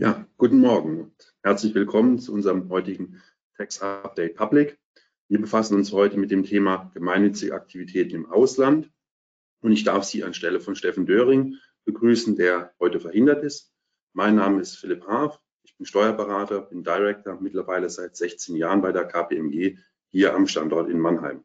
Ja, guten Morgen und herzlich willkommen zu unserem heutigen Tax Update Public. Wir befassen uns heute mit dem Thema gemeinnützige Aktivitäten im Ausland und ich darf Sie anstelle von Steffen Döring begrüßen, der heute verhindert ist. Mein Name ist Philipp Haaf, ich bin Steuerberater, bin Director mittlerweile seit 16 Jahren bei der KPMG hier am Standort in Mannheim.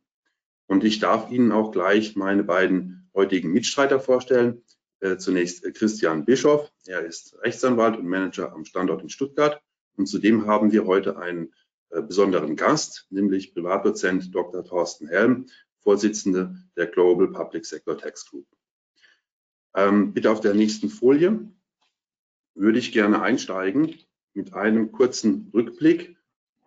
Und ich darf Ihnen auch gleich meine beiden heutigen Mitstreiter vorstellen. Äh, zunächst äh, Christian Bischoff. Er ist Rechtsanwalt und Manager am Standort in Stuttgart. Und zudem haben wir heute einen äh, besonderen Gast, nämlich Privatdozent Dr. Thorsten Helm, Vorsitzende der Global Public Sector Tax Group. Ähm, bitte auf der nächsten Folie würde ich gerne einsteigen mit einem kurzen Rückblick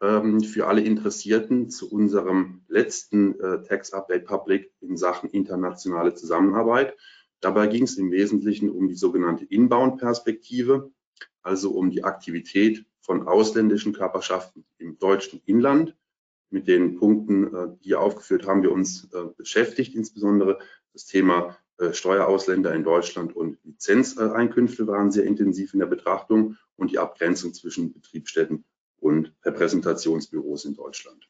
ähm, für alle Interessierten zu unserem letzten Tax Update Public in Sachen internationale Zusammenarbeit. Dabei ging es im Wesentlichen um die sogenannte Inbound-Perspektive, also um die Aktivität von ausländischen Körperschaften im deutschen Inland. Mit den Punkten, äh, die hier aufgeführt haben, wir uns äh, beschäftigt, insbesondere das Thema äh, Steuerausländer in Deutschland und Lizenzeinkünfte waren sehr intensiv in der Betrachtung und die Abgrenzung zwischen Betriebsstätten und Repräsentationsbüros in Deutschland.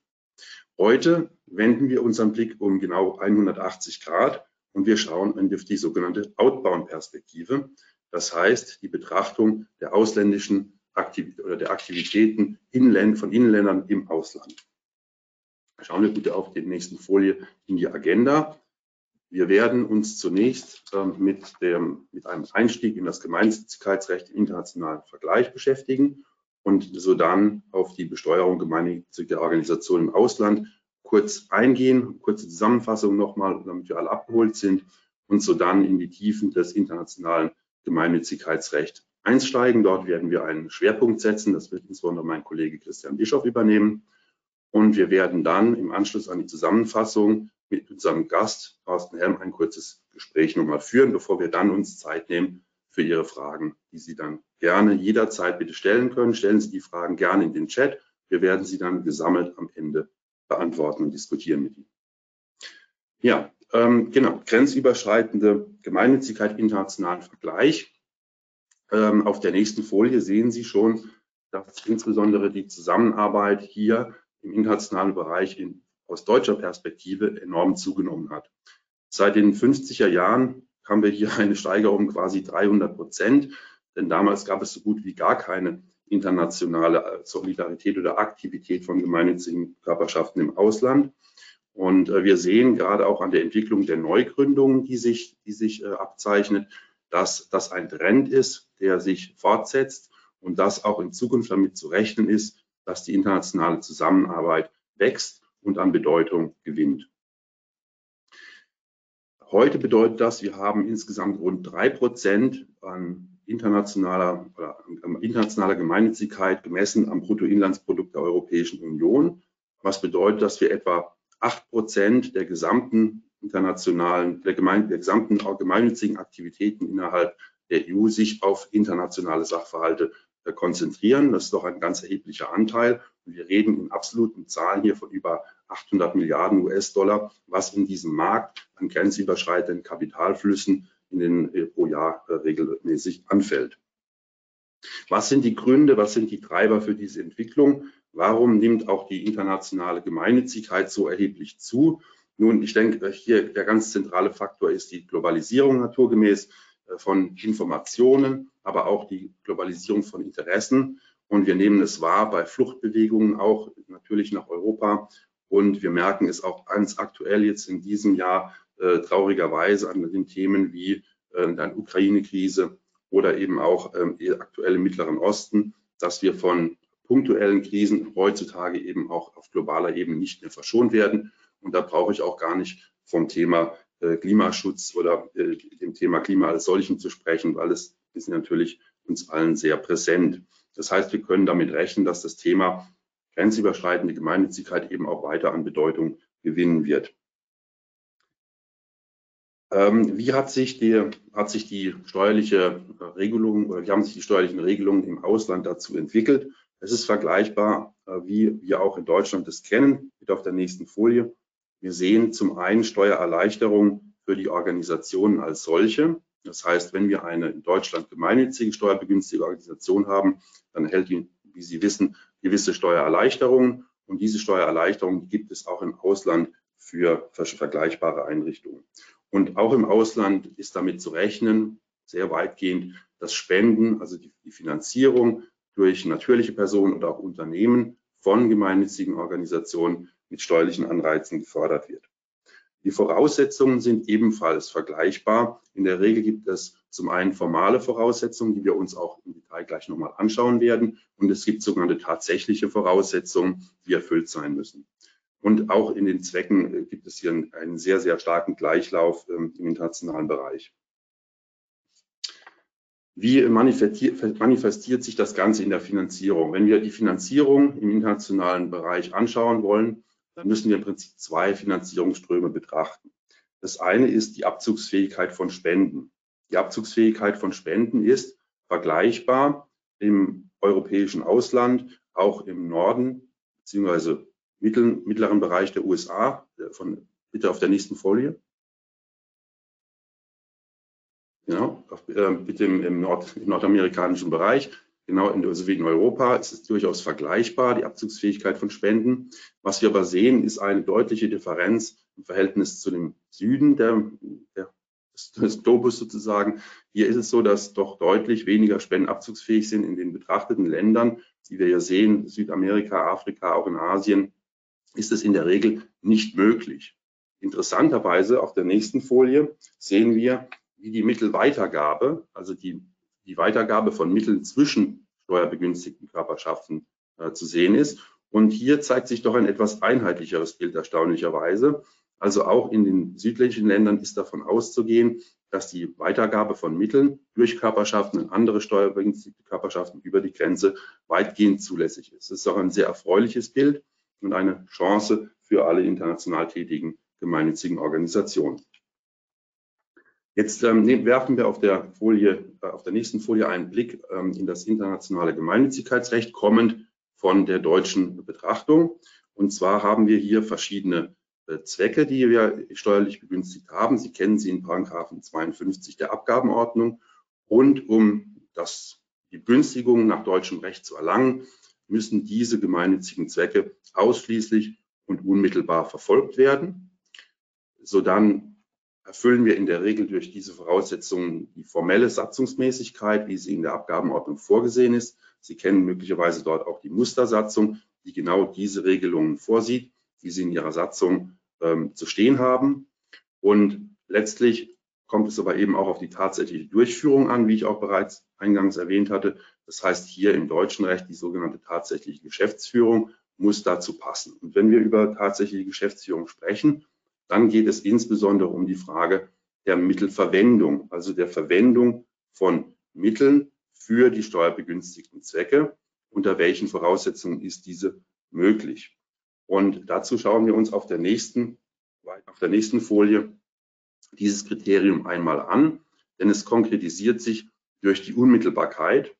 Heute wenden wir unseren Blick um genau 180 Grad und wir schauen auf die sogenannte Outbound-Perspektive. Das heißt, die Betrachtung der ausländischen Aktivität oder der Aktivitäten Inland, von Inländern im Ausland. Schauen wir bitte auf die nächsten Folie in die Agenda. Wir werden uns zunächst äh, mit, dem, mit einem Einstieg in das Gemeinnützigkeitsrecht im internationalen Vergleich beschäftigen und so dann auf die Besteuerung gemeinnütziger Organisationen im Ausland kurz eingehen, kurze Zusammenfassung nochmal, damit wir alle abgeholt sind und so dann in die Tiefen des internationalen Gemeinnützigkeitsrechts einsteigen. Dort werden wir einen Schwerpunkt setzen. Das wird insbesondere mein Kollege Christian Bischoff übernehmen. Und wir werden dann im Anschluss an die Zusammenfassung mit unserem Gast Thorsten Helm ein kurzes Gespräch nochmal führen, bevor wir dann uns Zeit nehmen für Ihre Fragen, die Sie dann gerne jederzeit bitte stellen können. Stellen Sie die Fragen gerne in den Chat. Wir werden sie dann gesammelt am Ende beantworten und diskutieren mit ihm. Ja, ähm, genau, grenzüberschreitende Gemeinnützigkeit, internationalen Vergleich. Ähm, auf der nächsten Folie sehen Sie schon, dass insbesondere die Zusammenarbeit hier im internationalen Bereich in, aus deutscher Perspektive enorm zugenommen hat. Seit den 50er Jahren haben wir hier eine Steigerung quasi 300 Prozent, denn damals gab es so gut wie gar keine internationale Solidarität oder Aktivität von gemeinnützigen Körperschaften im Ausland. Und äh, wir sehen gerade auch an der Entwicklung der Neugründungen, die sich, die sich äh, abzeichnet, dass das ein Trend ist, der sich fortsetzt und dass auch in Zukunft damit zu rechnen ist, dass die internationale Zusammenarbeit wächst und an Bedeutung gewinnt. Heute bedeutet das, wir haben insgesamt rund drei Prozent an internationaler, oder, internationaler Gemeinnützigkeit gemessen am Bruttoinlandsprodukt der Europäischen Union, was bedeutet, dass wir etwa acht Prozent der gesamten internationalen, der, gemein, der gesamten gemeinnützigen Aktivitäten innerhalb der EU sich auf internationale Sachverhalte äh, konzentrieren. Das ist doch ein ganz erheblicher Anteil. Und wir reden in absoluten Zahlen hier von über 800 Milliarden US-Dollar, was in diesem Markt an grenzüberschreitenden Kapitalflüssen in den, äh, pro Jahr äh, regelmäßig anfällt. Was sind die Gründe, was sind die Treiber für diese Entwicklung? Warum nimmt auch die internationale Gemeinnützigkeit so erheblich zu? Nun, ich denke, hier der ganz zentrale Faktor ist die Globalisierung naturgemäß äh, von Informationen, aber auch die Globalisierung von Interessen. Und wir nehmen es wahr bei Fluchtbewegungen auch natürlich nach Europa. Und wir merken es auch ganz aktuell jetzt in diesem Jahr äh, traurigerweise an den Themen wie äh, der Ukraine-Krise oder eben auch ähm, aktuell im Mittleren Osten, dass wir von punktuellen Krisen heutzutage eben auch auf globaler Ebene nicht mehr verschont werden. Und da brauche ich auch gar nicht vom Thema äh, Klimaschutz oder äh, dem Thema Klima als solchen zu sprechen, weil es ist natürlich uns allen sehr präsent. Das heißt, wir können damit rechnen, dass das Thema grenzüberschreitende Gemeinnützigkeit eben auch weiter an Bedeutung gewinnen wird. Ähm, wie hat sich, die, hat sich die steuerliche Regelung oder wie haben sich die steuerlichen Regelungen im Ausland dazu entwickelt? Es ist vergleichbar, äh, wie wir auch in Deutschland das kennen. Bitte auf der nächsten Folie. Wir sehen zum einen Steuererleichterungen für die Organisationen als solche. Das heißt, wenn wir eine in Deutschland gemeinnützige steuerbegünstigte Organisation haben, dann erhält die, wie Sie wissen, gewisse Steuererleichterungen. Und diese Steuererleichterungen gibt es auch im Ausland für vergleichbare Einrichtungen. Und auch im Ausland ist damit zu rechnen, sehr weitgehend, dass Spenden, also die, die Finanzierung durch natürliche Personen oder auch Unternehmen von gemeinnützigen Organisationen mit steuerlichen Anreizen gefördert wird. Die Voraussetzungen sind ebenfalls vergleichbar. In der Regel gibt es zum einen formale Voraussetzungen, die wir uns auch im Detail gleich nochmal anschauen werden. Und es gibt sogenannte tatsächliche Voraussetzungen, die erfüllt sein müssen. Und auch in den Zwecken äh, gibt es hier einen sehr, sehr starken Gleichlauf ähm, im internationalen Bereich. Wie manifestiert sich das Ganze in der Finanzierung? Wenn wir die Finanzierung im internationalen Bereich anschauen wollen, dann müssen wir im Prinzip zwei Finanzierungsströme betrachten. Das eine ist die Abzugsfähigkeit von Spenden. Die Abzugsfähigkeit von Spenden ist vergleichbar im europäischen Ausland, auch im Norden beziehungsweise mittleren Bereich der USA. Von, bitte auf der nächsten Folie. Genau, auf, äh, bitte im, im, Nord, im nordamerikanischen Bereich. Genau, in, also in Europa ist es durchaus vergleichbar, die Abzugsfähigkeit von Spenden. Was wir aber sehen, ist eine deutliche Differenz im Verhältnis zu dem Süden der, der, des Globus sozusagen. Hier ist es so, dass doch deutlich weniger Spenden abzugsfähig sind in den betrachteten Ländern, die wir ja sehen, Südamerika, Afrika, auch in Asien, ist es in der Regel nicht möglich. Interessanterweise auf der nächsten Folie sehen wir, wie die Mittelweitergabe, also die die Weitergabe von Mitteln zwischen steuerbegünstigten Körperschaften äh, zu sehen ist. Und hier zeigt sich doch ein etwas einheitlicheres Bild erstaunlicherweise. Also auch in den südlichen Ländern ist davon auszugehen, dass die Weitergabe von Mitteln durch Körperschaften und andere steuerbegünstigte Körperschaften über die Grenze weitgehend zulässig ist. Das ist auch ein sehr erfreuliches Bild und eine Chance für alle international tätigen gemeinnützigen Organisationen. Jetzt ähm, werfen wir auf der Folie, äh, auf der nächsten Folie einen Blick ähm, in das internationale Gemeinnützigkeitsrecht, kommend von der deutschen Betrachtung. Und zwar haben wir hier verschiedene äh, Zwecke, die wir steuerlich begünstigt haben. Sie kennen sie in Paragraphen 52 der Abgabenordnung. Und um das, die Begünstigung nach deutschem Recht zu erlangen, müssen diese gemeinnützigen Zwecke ausschließlich und unmittelbar verfolgt werden, sodann erfüllen wir in der Regel durch diese Voraussetzungen die formelle Satzungsmäßigkeit, wie sie in der Abgabenordnung vorgesehen ist. Sie kennen möglicherweise dort auch die Mustersatzung, die genau diese Regelungen vorsieht, die Sie in Ihrer Satzung ähm, zu stehen haben. Und letztlich kommt es aber eben auch auf die tatsächliche Durchführung an, wie ich auch bereits eingangs erwähnt hatte. Das heißt hier im deutschen Recht die sogenannte tatsächliche Geschäftsführung muss dazu passen. Und wenn wir über tatsächliche Geschäftsführung sprechen, dann geht es insbesondere um die Frage der Mittelverwendung, also der Verwendung von Mitteln für die steuerbegünstigten Zwecke. Unter welchen Voraussetzungen ist diese möglich? Und dazu schauen wir uns auf der nächsten, auf der nächsten Folie dieses Kriterium einmal an, denn es konkretisiert sich durch die Unmittelbarkeit.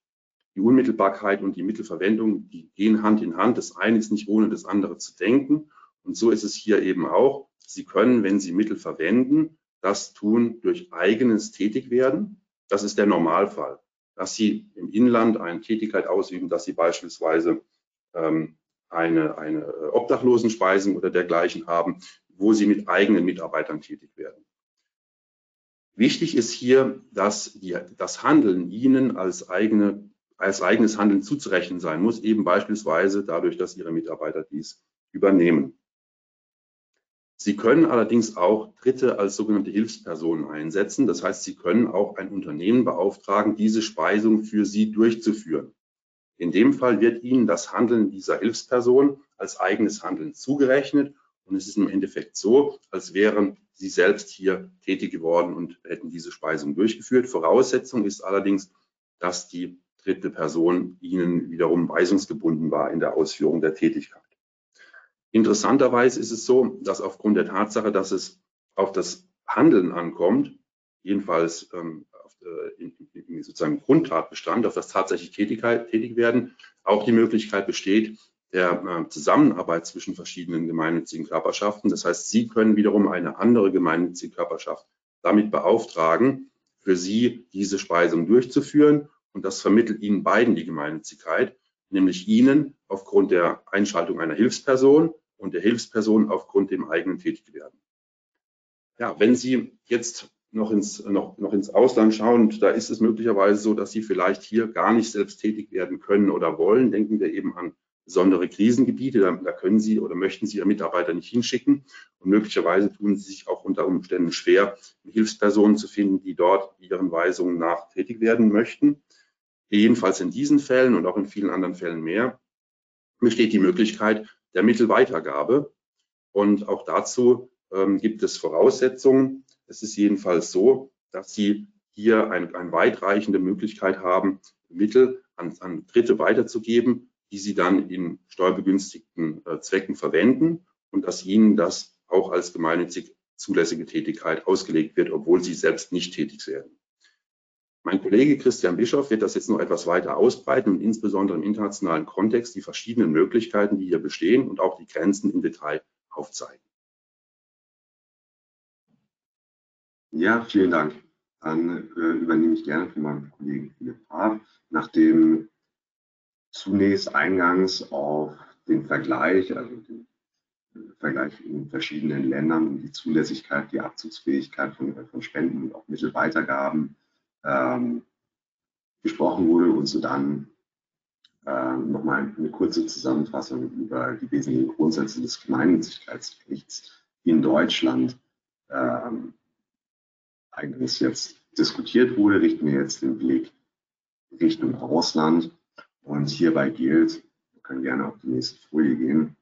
Die Unmittelbarkeit und die Mittelverwendung, die gehen Hand in Hand. Das eine ist nicht ohne das andere zu denken. Und so ist es hier eben auch. Sie können, wenn Sie Mittel verwenden, das tun durch eigenes Tätigwerden. Das ist der Normalfall. Dass Sie im Inland eine Tätigkeit ausüben, dass Sie beispielsweise ähm, eine, eine Obdachlosenspeisung oder dergleichen haben, wo Sie mit eigenen Mitarbeitern tätig werden. Wichtig ist hier, dass die, das Handeln Ihnen als, eigene, als eigenes Handeln zuzurechnen sein muss, eben beispielsweise dadurch, dass Ihre Mitarbeiter dies übernehmen. Sie können allerdings auch Dritte als sogenannte Hilfspersonen einsetzen. Das heißt, Sie können auch ein Unternehmen beauftragen, diese Speisung für Sie durchzuführen. In dem Fall wird Ihnen das Handeln dieser Hilfsperson als eigenes Handeln zugerechnet und es ist im Endeffekt so, als wären Sie selbst hier tätig geworden und hätten diese Speisung durchgeführt. Voraussetzung ist allerdings, dass die dritte Person Ihnen wiederum weisungsgebunden war in der Ausführung der Tätigkeit. Interessanterweise ist es so, dass aufgrund der Tatsache, dass es auf das Handeln ankommt, jedenfalls ähm, auf, äh, in, in, sozusagen Grundtatbestand, auf das tatsächlich Tätigkeit, tätig werden, auch die Möglichkeit besteht der äh, Zusammenarbeit zwischen verschiedenen gemeinnützigen Körperschaften. Das heißt, Sie können wiederum eine andere gemeinnützige Körperschaft damit beauftragen, für Sie diese Speisung durchzuführen. Und das vermittelt Ihnen beiden die Gemeinnützigkeit, nämlich Ihnen aufgrund der Einschaltung einer Hilfsperson und der Hilfsperson aufgrund dem eigenen Tätigwerden. Ja, wenn Sie jetzt noch ins, noch, noch ins Ausland schauen, da ist es möglicherweise so, dass Sie vielleicht hier gar nicht selbst tätig werden können oder wollen. Denken wir eben an besondere Krisengebiete, da, da können Sie oder möchten Sie Ihre Mitarbeiter nicht hinschicken. Und möglicherweise tun Sie sich auch unter Umständen schwer, Hilfspersonen zu finden, die dort Ihren Weisungen nach tätig werden möchten. Jedenfalls in diesen Fällen und auch in vielen anderen Fällen mehr besteht die Möglichkeit der Mittelweitergabe. Und auch dazu ähm, gibt es Voraussetzungen. Es ist jedenfalls so, dass Sie hier eine, eine weitreichende Möglichkeit haben, Mittel an, an Dritte weiterzugeben, die Sie dann in steuerbegünstigten äh, Zwecken verwenden und dass Ihnen das auch als gemeinnützig zulässige Tätigkeit ausgelegt wird, obwohl Sie selbst nicht tätig werden. Mein Kollege Christian Bischoff wird das jetzt noch etwas weiter ausbreiten und insbesondere im internationalen Kontext die verschiedenen Möglichkeiten, die hier bestehen und auch die Grenzen im Detail aufzeigen. Ja, vielen Dank. Dann äh, übernehme ich gerne von meinem Kollegen Philipp Haaf, nachdem zunächst eingangs auf den Vergleich, also den Vergleich in verschiedenen Ländern und die Zulässigkeit, die Abzugsfähigkeit von, von Spenden und auch Mittelweitergaben ähm, gesprochen wurde und so dann äh, nochmal eine kurze Zusammenfassung über die wesentlichen Grundsätze des Gemeinnützigkeitsrechts in Deutschland ähm, eigentlich jetzt diskutiert wurde, richten wir jetzt den Blick Richtung Ausland und hierbei gilt, wir können gerne auf die nächste Folie gehen,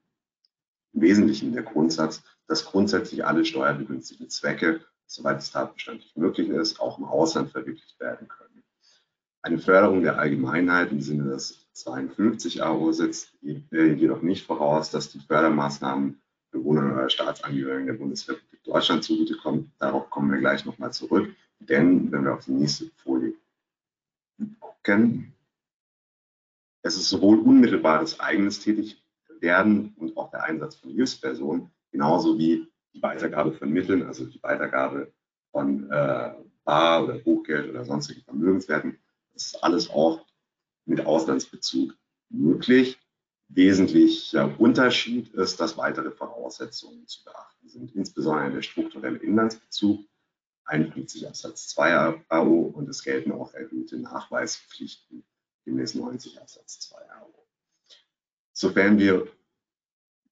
im Wesentlichen der Grundsatz, dass grundsätzlich alle steuerbegünstigten Zwecke, soweit es tatbestandlich möglich ist, auch im Ausland verwirklicht werden können. Eine Förderung der Allgemeinheit im Sinne des 52 AO setzt jedoch nicht voraus, dass die Fördermaßnahmen Bewohnern oder Staatsangehörigen der Bundesrepublik Deutschland zugutekommen. Darauf kommen wir gleich nochmal zurück, denn wenn wir auf die nächste Folie gucken, es ist sowohl unmittelbares eigenes Tätigwerden und auch der Einsatz von Hilfspersonen, genauso wie die Weitergabe von Mitteln, also die Weitergabe von äh, Bar- oder Buchgeld oder sonstigen Vermögenswerten. Das ist alles auch mit Auslandsbezug möglich. Wesentlicher Unterschied ist, dass weitere Voraussetzungen zu beachten sind, insbesondere der strukturelle Inlandsbezug, 51 Absatz 2 AO und es gelten auch erhöhte Nachweispflichten gemäß 90 Absatz 2 AO. Sofern wir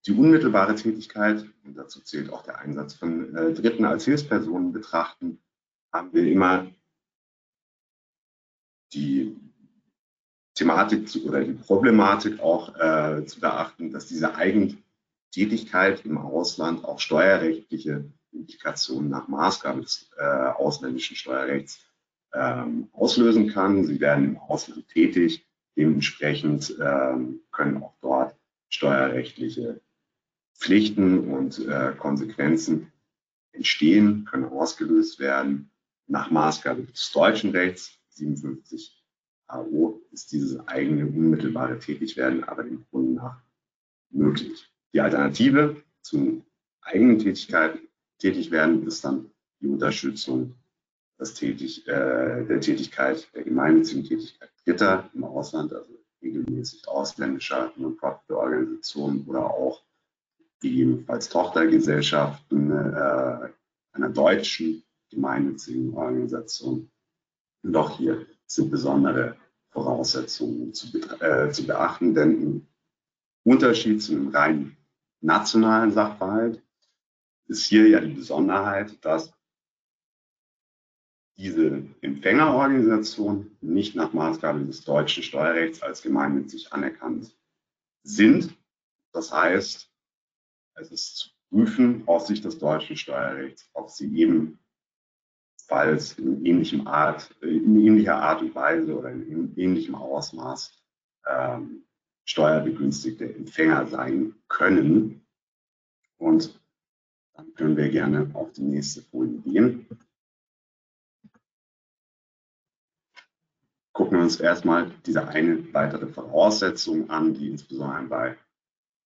die unmittelbare Tätigkeit, und dazu zählt auch der Einsatz von äh, Dritten als Hilfspersonen betrachten, haben wir immer die Thematik zu, oder die Problematik auch äh, zu beachten, dass diese Eigentätigkeit im Ausland auch steuerrechtliche Implikationen nach Maßgabe des äh, ausländischen Steuerrechts ähm, auslösen kann. Sie werden im Ausland tätig, dementsprechend ähm, können auch dort steuerrechtliche Pflichten und äh, Konsequenzen entstehen, können ausgelöst werden. Nach Maßgabe des deutschen Rechts 57 AO ist dieses eigene unmittelbare Tätigwerden aber dem Kunden nach möglich. Die Alternative zum eigenen Tätigkeit, Tätigwerden ist dann die Unterstützung Tätig, äh, der Tätigkeit, der gemeinnützigen Tätigkeit Dritter im Ausland, also regelmäßig ausländischer Non-Profit-Organisationen oder auch gegebenenfalls Tochtergesellschaften äh, einer deutschen gemeinnützigen Organisation. Und auch hier sind besondere Voraussetzungen zu, äh, zu beachten, denn im Unterschied zu einem rein nationalen Sachverhalt ist hier ja die Besonderheit, dass diese Empfängerorganisationen nicht nach Maßgabe des deutschen Steuerrechts als gemeinnützig anerkannt sind. Das heißt, es ist zu prüfen aus Sicht des deutschen Steuerrechts, ob sie ebenfalls in, ähnlichem Art, in ähnlicher Art und Weise oder in ähnlichem Ausmaß ähm, steuerbegünstigte Empfänger sein können. Und dann können wir gerne auf die nächste Folie gehen. gucken wir uns erstmal diese eine weitere Voraussetzung an, die insbesondere bei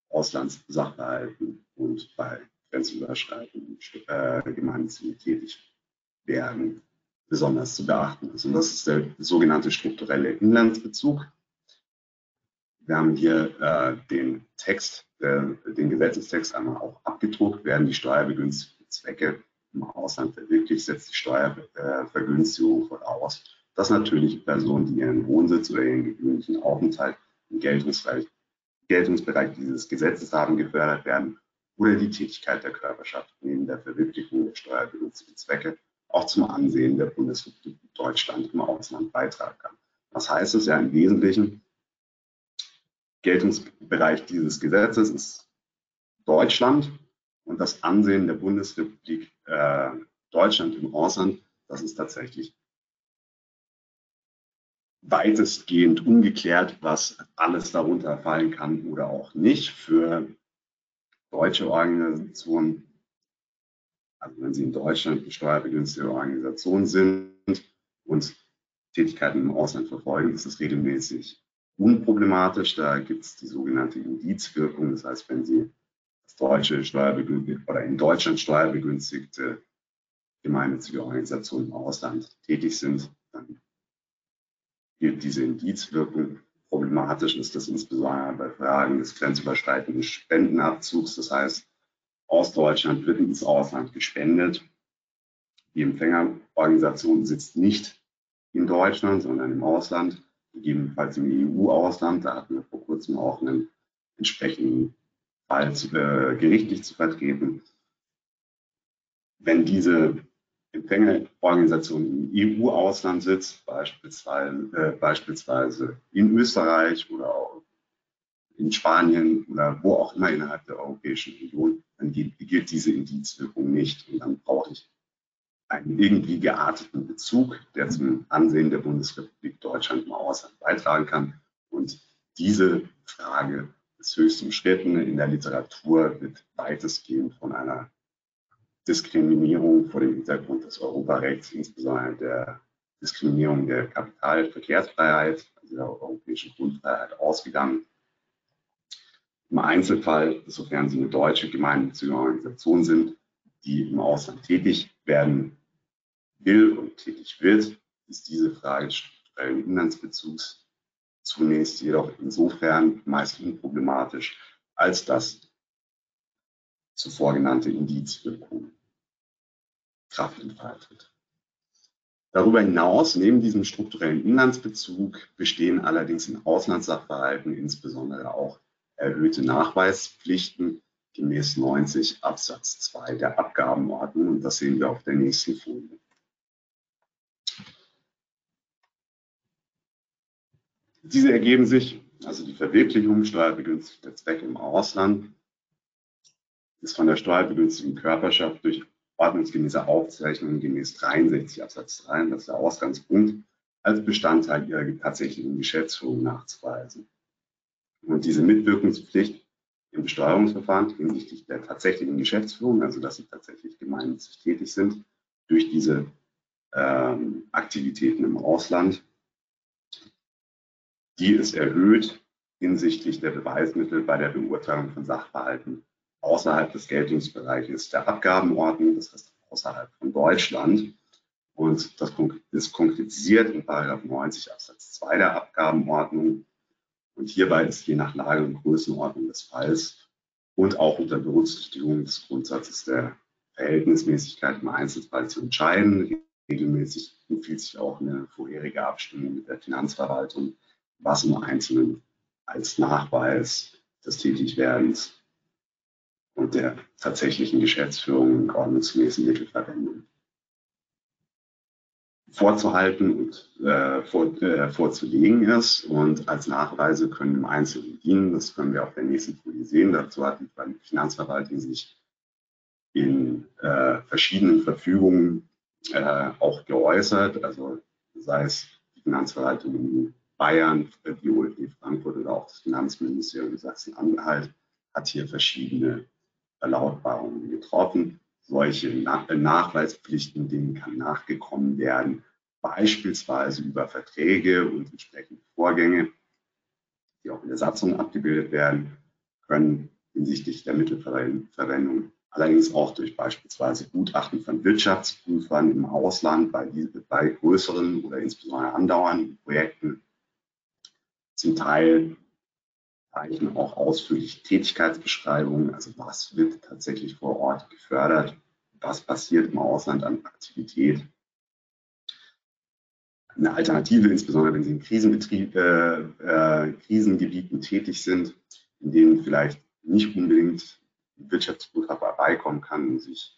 Auslandssachverhalten und bei grenzüberschreitenden äh, gemeinnützigen tätig werden besonders zu beachten ist. Und das ist der sogenannte strukturelle Inlandsbezug. Wir haben hier äh, den Text, äh, den Gesetzestext einmal auch abgedruckt, werden die steuerbegünstigten Zwecke im Ausland verwirklicht, setzt die Steuervergünstigung voraus, dass natürlich Personen, die ihren Wohnsitz oder ihren gewöhnlichen Aufenthalt im Geltungsbereich, Geltungsbereich dieses Gesetzes haben, gefördert werden oder die Tätigkeit der Körperschaft neben der Verwirklichung der steuerbegünstigten Zwecke auch zum Ansehen der Bundesrepublik Deutschland im Ausland beitragen kann. Was heißt es ja im Wesentlichen? Geltungsbereich dieses Gesetzes ist Deutschland und das Ansehen der Bundesrepublik äh, Deutschland im Ausland, das ist tatsächlich weitestgehend ungeklärt, was alles darunter fallen kann oder auch nicht. Für deutsche Organisationen, also wenn sie in Deutschland eine steuerbegünstigte Organisation sind und Tätigkeiten im Ausland verfolgen, ist es regelmäßig unproblematisch. Da gibt es die sogenannte Indizwirkung. Das heißt, wenn Sie als deutsche Steuerbegünstigte oder in Deutschland steuerbegünstigte gemeinnützige Organisationen im Ausland tätig sind, dann gilt diese Indizwirkung. Problematisch ist das insbesondere bei Fragen des grenzüberschreitenden Spendenabzugs. Das heißt, aus Deutschland wird ins Ausland gespendet. Die Empfängerorganisation sitzt nicht in Deutschland, sondern im Ausland gegebenenfalls im EU-Ausland. Da hatten wir vor kurzem auch einen entsprechenden Fall zu, äh, gerichtlich zu vertreten. Wenn diese Empfängerorganisation im EU-Ausland sitzt, beispielsweise, äh, beispielsweise in Österreich oder auch in Spanien oder wo auch immer innerhalb der Europäischen Union, dann gilt, diese Indizwirkung nicht. Und dann brauche ich einen irgendwie gearteten Bezug, der zum Ansehen der Bundesrepublik Deutschland im Ausland beitragen kann. Und diese Frage ist höchst umstritten. In der Literatur wird weitestgehend von einer Diskriminierung vor dem Hintergrund des Europarechts, insbesondere der Diskriminierung der Kapitalverkehrsfreiheit, also der europäischen Grundfreiheit, ausgegangen. Im Einzelfall, sofern Sie eine deutsche gemeinnützige Organisation sind, die im Ausland tätig werden will und tätig wird, ist diese Frage des strukturellen Inlandsbezugs zunächst jedoch insofern meist unproblematisch, als dass zuvor genannte Indizwirkung Kraft entfaltet. Darüber hinaus, neben diesem strukturellen Inlandsbezug, bestehen allerdings in Auslandssachverhalten insbesondere auch erhöhte Nachweispflichten gemäß 90 Absatz 2 der Abgabenordnung. Und das sehen wir auf der nächsten Folie. Diese ergeben sich, also die Verwirklichung steuerbegünstigter Zwecke im Ausland, ist von der steuerbegünstigten Körperschaft durch ordnungsgemäße Aufzeichnung gemäß 63 Absatz 3, das ist der Ausgangspunkt, als Bestandteil ihrer tatsächlichen Geschäftsführung nachzuweisen. Und diese Mitwirkungspflicht im Besteuerungsverfahren hinsichtlich der tatsächlichen Geschäftsführung, also dass sie tatsächlich gemeinnützig tätig sind, durch diese ähm, Aktivitäten im Ausland, die ist erhöht hinsichtlich der Beweismittel bei der Beurteilung von Sachverhalten außerhalb des Geltungsbereiches der Abgabenordnung, das heißt außerhalb von Deutschland. Und das ist konkretisiert in 90 Absatz 2 der Abgabenordnung. Und hierbei ist je nach Lage und Größenordnung des Falls und auch unter Berücksichtigung des Grundsatzes der Verhältnismäßigkeit im Einzelfall zu entscheiden. Regelmäßig empfiehlt sich auch eine vorherige Abstimmung mit der Finanzverwaltung was im Einzelnen als Nachweis des Tätigwerdens und der tatsächlichen Geschäftsführung und ordnungsgemäßen Mittelverwendung vorzuhalten und äh, vor, äh, vorzulegen ist. Und als Nachweise können im Einzelnen dienen. Das können wir auf der nächsten Folie sehen. Dazu hat die Finanzverwaltung sich in äh, verschiedenen Verfügungen äh, auch geäußert. Also sei es die Finanzverwaltung in Bayern, die OLG Frankfurt oder auch das Finanzministerium Sachsen-Anhalt hat hier verschiedene Verlautbarungen getroffen. Solche Nachweispflichten, denen kann nachgekommen werden, beispielsweise über Verträge und entsprechende Vorgänge, die auch in der Satzung abgebildet werden, können hinsichtlich der Mittelverwendung allerdings auch durch beispielsweise Gutachten von Wirtschaftsprüfern im Ausland bei, bei größeren oder insbesondere andauernden Projekten. Zum Teil zeichnen auch ausführlich Tätigkeitsbeschreibungen, also was wird tatsächlich vor Ort gefördert, was passiert im Ausland an Aktivität. Eine Alternative, insbesondere wenn Sie in Krisenbetrieb, äh, äh, Krisengebieten tätig sind, in denen vielleicht nicht unbedingt Wirtschaftsprüfer beikommen kann und sich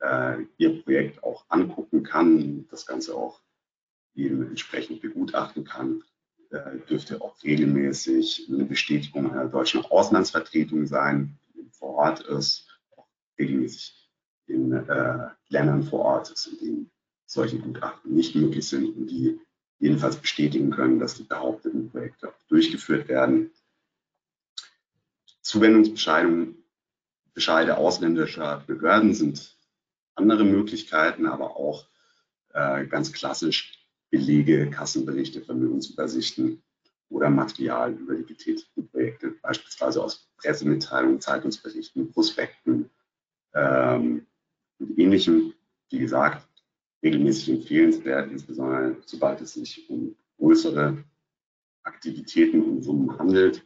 äh, ihr Projekt auch angucken kann, das Ganze auch eben entsprechend begutachten kann, dürfte auch regelmäßig eine Bestätigung einer deutschen Auslandsvertretung sein, die vor Ort ist, auch regelmäßig in äh, Ländern vor Ort ist, in denen solche Gutachten nicht möglich sind und die jedenfalls bestätigen können, dass die behaupteten Projekte auch durchgeführt werden. Zuwendungsbescheidungen Bescheide ausländischer Behörden sind andere Möglichkeiten, aber auch äh, ganz klassisch Belege, Kassenberichte, Vermögensübersichten oder Material über die getätigten Projekte, beispielsweise aus Pressemitteilungen, Zeitungsberichten, Prospekten ähm, und ähnlichem. Wie gesagt, regelmäßig empfehlenswert, insbesondere sobald es sich um größere Aktivitäten und Summen handelt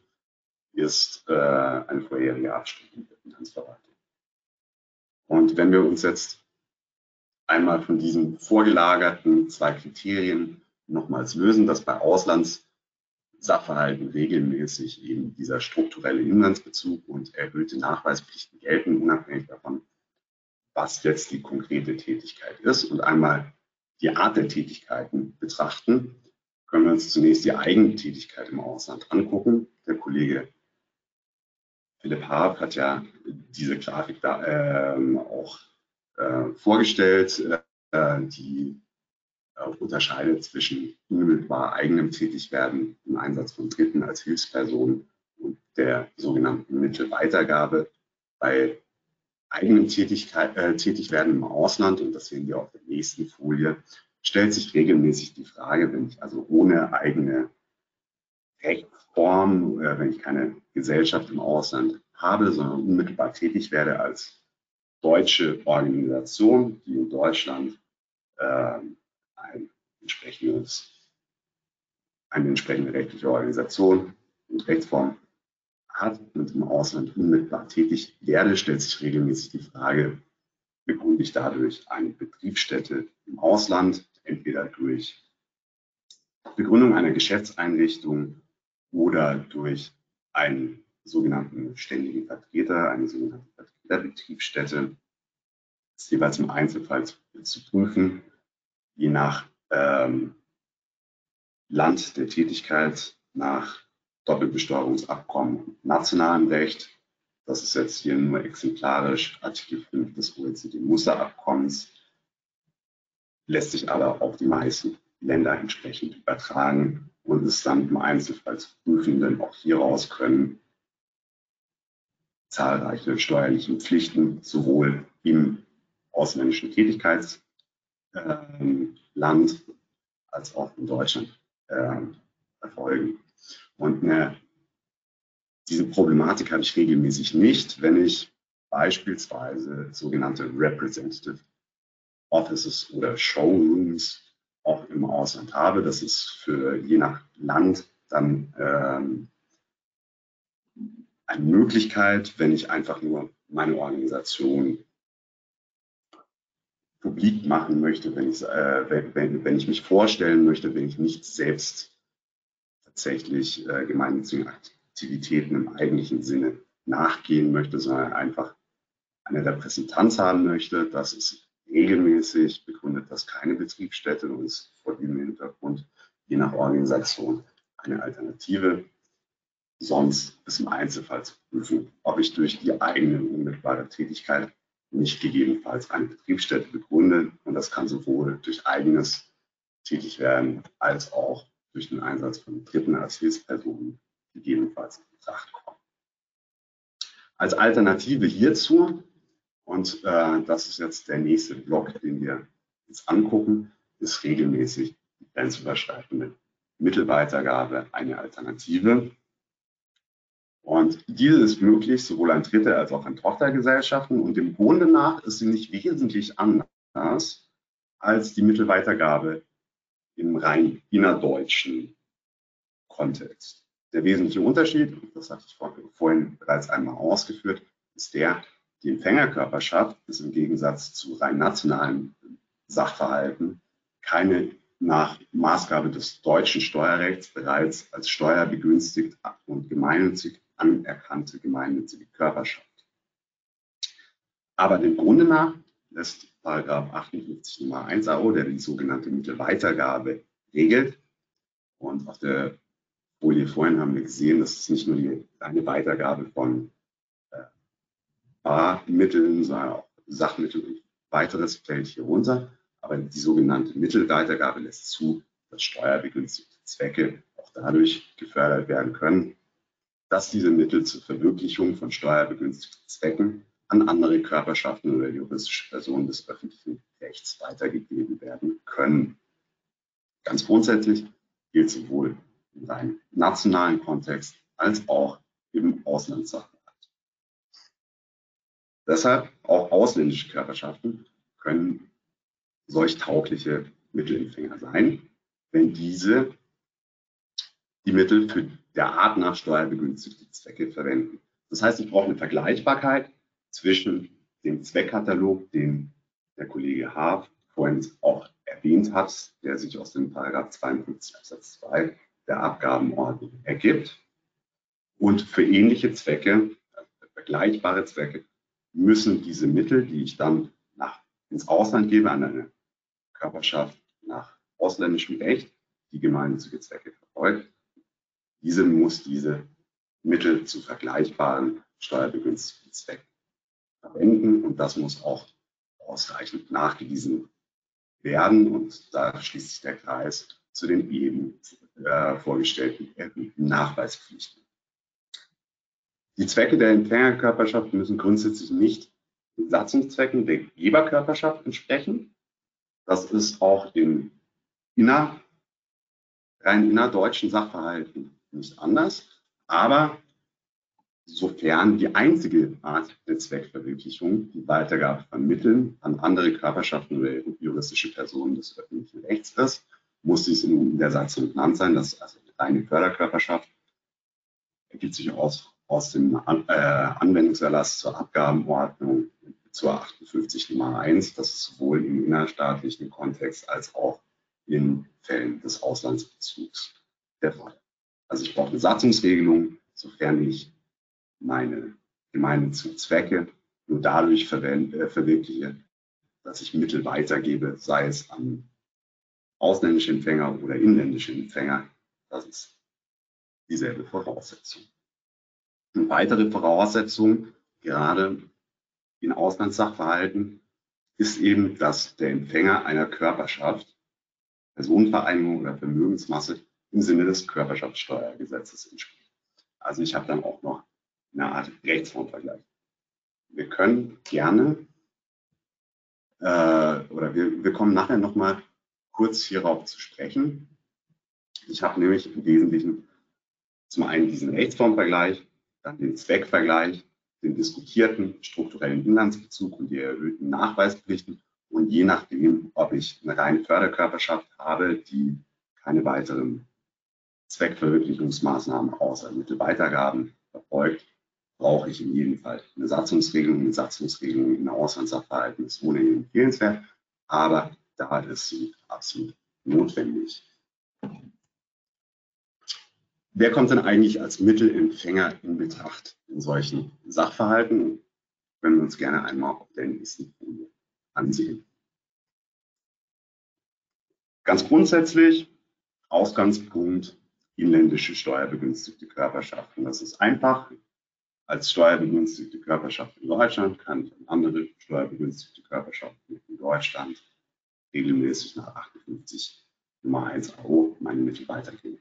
ist äh, eine vorherige Abstimmung der Finanzverwaltung. Und wenn wir uns jetzt einmal von diesen vorgelagerten zwei Kriterien nochmals lösen, dass bei Auslandssachverhalten regelmäßig eben dieser strukturelle Inlandsbezug und erhöhte Nachweispflichten gelten, unabhängig davon, was jetzt die konkrete Tätigkeit ist und einmal die Art der Tätigkeiten betrachten, können wir uns zunächst die eigene Tätigkeit im Ausland angucken. Der Kollege Philipp Haab hat ja diese Grafik da ähm, auch äh, vorgestellt, äh, die äh, unterscheidet zwischen unmittelbar eigenem Tätigwerden im Einsatz von Dritten als Hilfsperson und der sogenannten Mittelweitergabe. Bei eigenem Tätigkeit, äh, Tätigwerden im Ausland, und das sehen wir auf der nächsten Folie, stellt sich regelmäßig die Frage, wenn ich also ohne eigene Rechtsform, äh, wenn ich keine Gesellschaft im Ausland habe, sondern unmittelbar tätig werde als deutsche Organisation, die in Deutschland äh, ein entsprechendes, eine entsprechende rechtliche Organisation und Rechtsform hat und im Ausland unmittelbar tätig werde, stellt sich regelmäßig die Frage, begründe ich dadurch eine Betriebsstätte im Ausland, entweder durch Begründung einer Geschäftseinrichtung oder durch einen sogenannten ständigen Vertreter, eine sogenannte Vertreterbetriebsstätte. Ist jeweils im Einzelfall zu, zu prüfen, je nach ähm, Land der Tätigkeit, nach Doppelbesteuerungsabkommen nationalem Recht. Das ist jetzt hier nur exemplarisch Artikel 5 des OECD-Musterabkommens, lässt sich aber auf die meisten Länder entsprechend übertragen und ist dann im Einzelfall zu prüfen, denn auch hieraus können zahlreiche steuerliche Pflichten sowohl im ausländischen Tätigkeitsland als auch in Deutschland ähm, erfolgen. Und eine, diese Problematik habe ich regelmäßig nicht, wenn ich beispielsweise sogenannte Representative Offices oder Showrooms auch im Ausland habe. Das ist für je nach Land dann ähm, eine Möglichkeit, wenn ich einfach nur meine Organisation publik machen möchte, wenn ich, äh, wenn, wenn ich mich vorstellen möchte, wenn ich nicht selbst tatsächlich äh, gemeinnützigen Aktivitäten im eigentlichen Sinne nachgehen möchte, sondern einfach eine Repräsentanz haben möchte. Das ist regelmäßig begründet das keine Betriebsstätte und ist vor diesem Hintergrund je nach Organisation eine Alternative sonst ist im Einzelfall zu prüfen, ob ich durch die eigene unmittelbare Tätigkeit nicht gegebenenfalls eine Betriebsstätte begründe. Und das kann sowohl durch eigenes tätig werden, als auch durch den Einsatz von Dritten als Hilfspersonen gegebenenfalls in Betracht kommen. Als Alternative hierzu, und äh, das ist jetzt der nächste Block, den wir jetzt angucken, ist regelmäßig die grenzüberschreitende Mittelweitergabe eine Alternative. Und diese ist möglich sowohl an Dritte als auch an Tochtergesellschaften und dem Grunde nach ist sie nicht wesentlich anders als die Mittelweitergabe im rein innerdeutschen Kontext. Der wesentliche Unterschied, das hatte ich vorhin bereits einmal ausgeführt, ist der, die Empfängerkörperschaft ist im Gegensatz zu rein nationalen Sachverhalten keine nach Maßgabe des deutschen Steuerrechts bereits als steuerbegünstigt und gemeinnützig anerkannte gemeinnützige Körperschaft. Aber dem Grunde nach lässt Paragraph 58 Nummer 1 AO, der die sogenannte Mittelweitergabe regelt. Und auf der Folie vorhin haben wir gesehen, dass es nicht nur die reine Weitergabe von äh, Barmitteln, sondern auch Sachmittel und weiteres fällt hier runter. Aber die sogenannte Mittelweitergabe lässt zu, dass steuerbegünstigte Zwecke auch dadurch gefördert werden können, dass diese Mittel zur Verwirklichung von steuerbegünstigten Zwecken an andere Körperschaften oder juristische Personen des öffentlichen Rechts weitergegeben werden können. Ganz grundsätzlich gilt sowohl im rein nationalen Kontext als auch im Auslandssachverhalt. Deshalb auch ausländische Körperschaften können solch taugliche Mittelempfänger sein, wenn diese die Mittel für der Art nach steuerbegünstigte Zwecke verwenden. Das heißt, ich brauche eine Vergleichbarkeit zwischen dem Zweckkatalog, den der Kollege Haaf vorhin auch erwähnt hat, der sich aus dem Paragraph 52 Absatz 2 der Abgabenordnung ergibt. Und für ähnliche Zwecke, also vergleichbare Zwecke, müssen diese Mittel, die ich dann nach, ins Ausland gebe, an eine Körperschaft nach ausländischem Recht, die gemeinnützige Zwecke verfolgt, diese muss diese Mittel zu vergleichbaren steuerbegünstigten Zwecken verwenden und das muss auch ausreichend nachgewiesen werden und da schließt sich der Kreis zu den eben äh, vorgestellten Nachweispflichten. Die Zwecke der Empfängerkörperschaft müssen grundsätzlich nicht den Satzungszwecken der Geberkörperschaft entsprechen. Das ist auch in inner, rein innerdeutschen Sachverhalten nicht anders. Aber sofern die einzige Art der Zweckverwirklichung die Weitergabe von Mitteln an andere Körperschaften oder juristische Personen des öffentlichen Rechts ist, muss dies in der Satzung genannt sein. Das ist also eine Förderkörperschaft, ergibt sich aus, aus dem äh, Anwendungserlass zur Abgabenordnung zur 58 Nummer 1. Das ist sowohl im innerstaatlichen Kontext als auch in Fällen des Auslandsbezugs der Fall. Also ich brauche eine Satzungsregelung, sofern ich meine gemeinnützigen Zwecke nur dadurch äh, verwirkliche, dass ich Mittel weitergebe, sei es an ausländische Empfänger oder inländische Empfänger. Das ist dieselbe Voraussetzung. Eine weitere Voraussetzung, gerade in Auslandssachverhalten, ist eben, dass der Empfänger einer Körperschaft, Personenvereinigung oder Vermögensmasse im Sinne des Körperschaftssteuergesetzes entspricht. Also ich habe dann auch noch eine Art Rechtsformvergleich. Wir können gerne, äh, oder wir, wir kommen nachher nochmal kurz hierauf zu sprechen. Ich habe nämlich im Wesentlichen zum einen diesen Rechtsformvergleich, dann den Zweckvergleich, den diskutierten strukturellen Inlandsbezug und die erhöhten Nachweispflichten. Und je nachdem, ob ich eine reine Förderkörperschaft habe, die keine weiteren Zweckverwirklichungsmaßnahmen außer Mittelweitergaben verfolgt, brauche ich in jedem Fall eine Satzungsregelung. Eine Satzungsregelung in Auslandssachverhalten ist ohnehin empfehlenswert, aber da ist sie absolut notwendig. Wer kommt denn eigentlich als Mittelempfänger in Betracht in solchen Sachverhalten? Können wir uns gerne einmal auf der nächsten Folie ansehen. Ganz grundsätzlich, Ausgangspunkt inländische steuerbegünstigte Körperschaften. Das ist einfach. Als steuerbegünstigte Körperschaft in Deutschland kann ich an andere steuerbegünstigte Körperschaften in Deutschland regelmäßig nach 58 Nummer 1 AO meine Mittel weitergeben.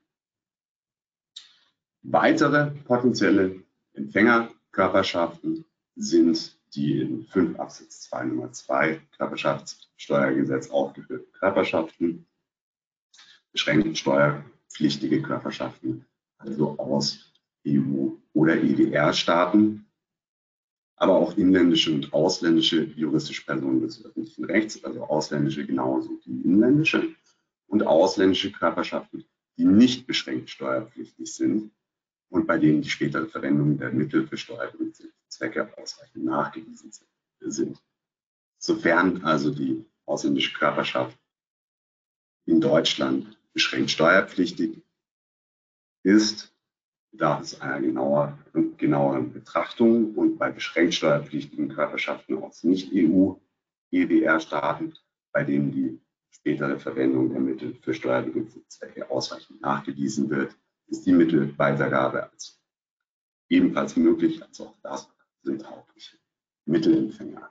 Weitere potenzielle Empfängerkörperschaften sind die in 5 Absatz 2 Nummer 2 Körperschaftssteuergesetz aufgeführten Körperschaften, beschränkten Steuer pflichtige Körperschaften, also aus EU- oder EWR-Staaten, aber auch inländische und ausländische juristische Personen des öffentlichen Rechts, also ausländische genauso wie inländische und ausländische Körperschaften, die nicht beschränkt steuerpflichtig sind und bei denen die spätere Verwendung der Mittel für Steuerzwecke ausreichend nachgewiesen sind. Sofern also die ausländische Körperschaft in Deutschland beschränkt steuerpflichtig ist, bedarf es einer genauer, genaueren Betrachtung und bei beschränkt steuerpflichtigen Körperschaften aus Nicht-EU, EWR-Staaten, bei denen die spätere Verwendung der Mittel für steuerbegünstigte Zwecke ausreichend nachgewiesen wird, ist die Mittelweitergabe als ebenfalls möglich, also auch das sind hauptsächlich Mittelempfänger.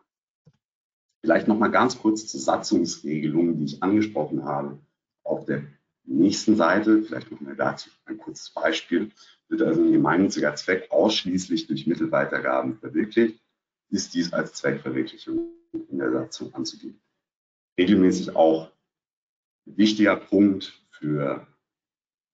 Vielleicht noch mal ganz kurz zur Satzungsregelung, die ich angesprochen habe. Auf der nächsten Seite, vielleicht noch mal dazu ein kurzes Beispiel, wird also ein gemeinnütziger Zweck ausschließlich durch Mittelweitergaben verwirklicht, ist dies als Zweckverwirklichung in der Satzung anzugeben. Regelmäßig auch ein wichtiger Punkt für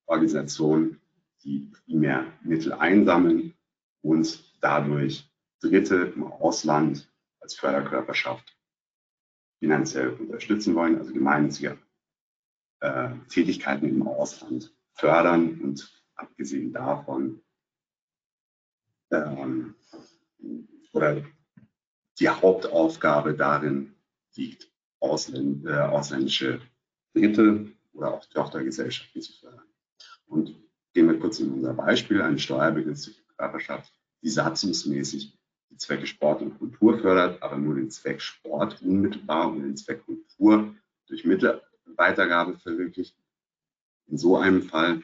Organisationen, die primär Mittel einsammeln und dadurch Dritte im Ausland als Förderkörperschaft finanziell unterstützen wollen, also gemeinnützige äh, Tätigkeiten im Ausland fördern und abgesehen davon ähm, oder die Hauptaufgabe darin liegt, Ausländ, äh, ausländische Dritte oder auch Tochtergesellschaften zu fördern. Und gehen wir kurz in unser Beispiel, eine steuerbegünstigte Körperschaft, die satzungsmäßig die Zwecke Sport und Kultur fördert, aber nur den Zweck Sport unmittelbar und den Zweck Kultur durch Mittelweitergabe verwirklicht. In so einem Fall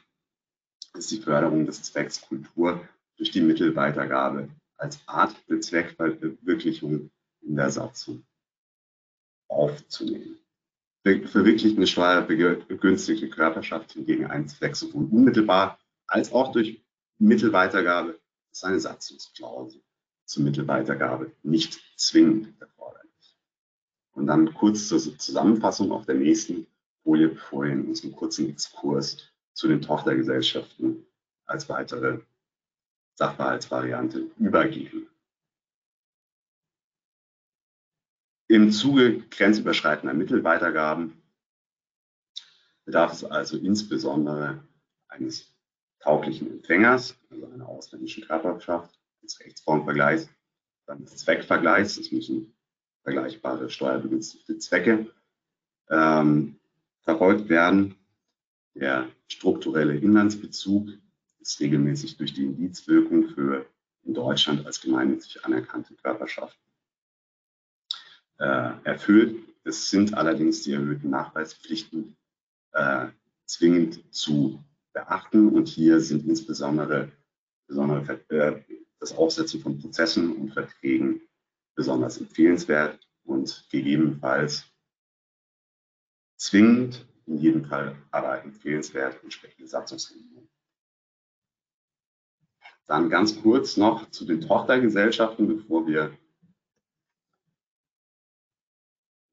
ist die Förderung des Zwecks Kultur durch die Mittelweitergabe als Art der Zweckverwirklichung in der Satzung aufzunehmen. Verwirklicht eine steuerbegünstigte Körperschaft hingegen einen Zweck sowohl unmittelbar als auch durch Mittelweitergabe ist eine Satzungsklausel zur Mittelweitergabe nicht zwingend erforderlich. Und dann kurz zur Zusammenfassung auf der nächsten Folie, bevor wir in unserem kurzen Exkurs zu den Tochtergesellschaften als weitere Sachverhaltsvariante übergehen. Im Zuge grenzüberschreitender Mittelweitergaben bedarf es also insbesondere eines tauglichen Empfängers, also einer ausländischen Körperschaft, des Rechtsformvergleichs, dann des Zweckvergleichs, es müssen vergleichbare steuerbegünstigte Zwecke ähm, verfolgt werden der strukturelle Inlandsbezug ist regelmäßig durch die Indizwirkung für in Deutschland als gemeinnützig anerkannte Körperschaften äh, erfüllt. Es sind allerdings die erhöhten Nachweispflichten äh, zwingend zu beachten und hier sind insbesondere, besondere äh, das Aufsetzen von Prozessen und Verträgen besonders empfehlenswert und gegebenenfalls zwingend in jedem Fall aber empfehlenswert entsprechende Satzungsregelungen. Dann ganz kurz noch zu den Tochtergesellschaften, bevor wir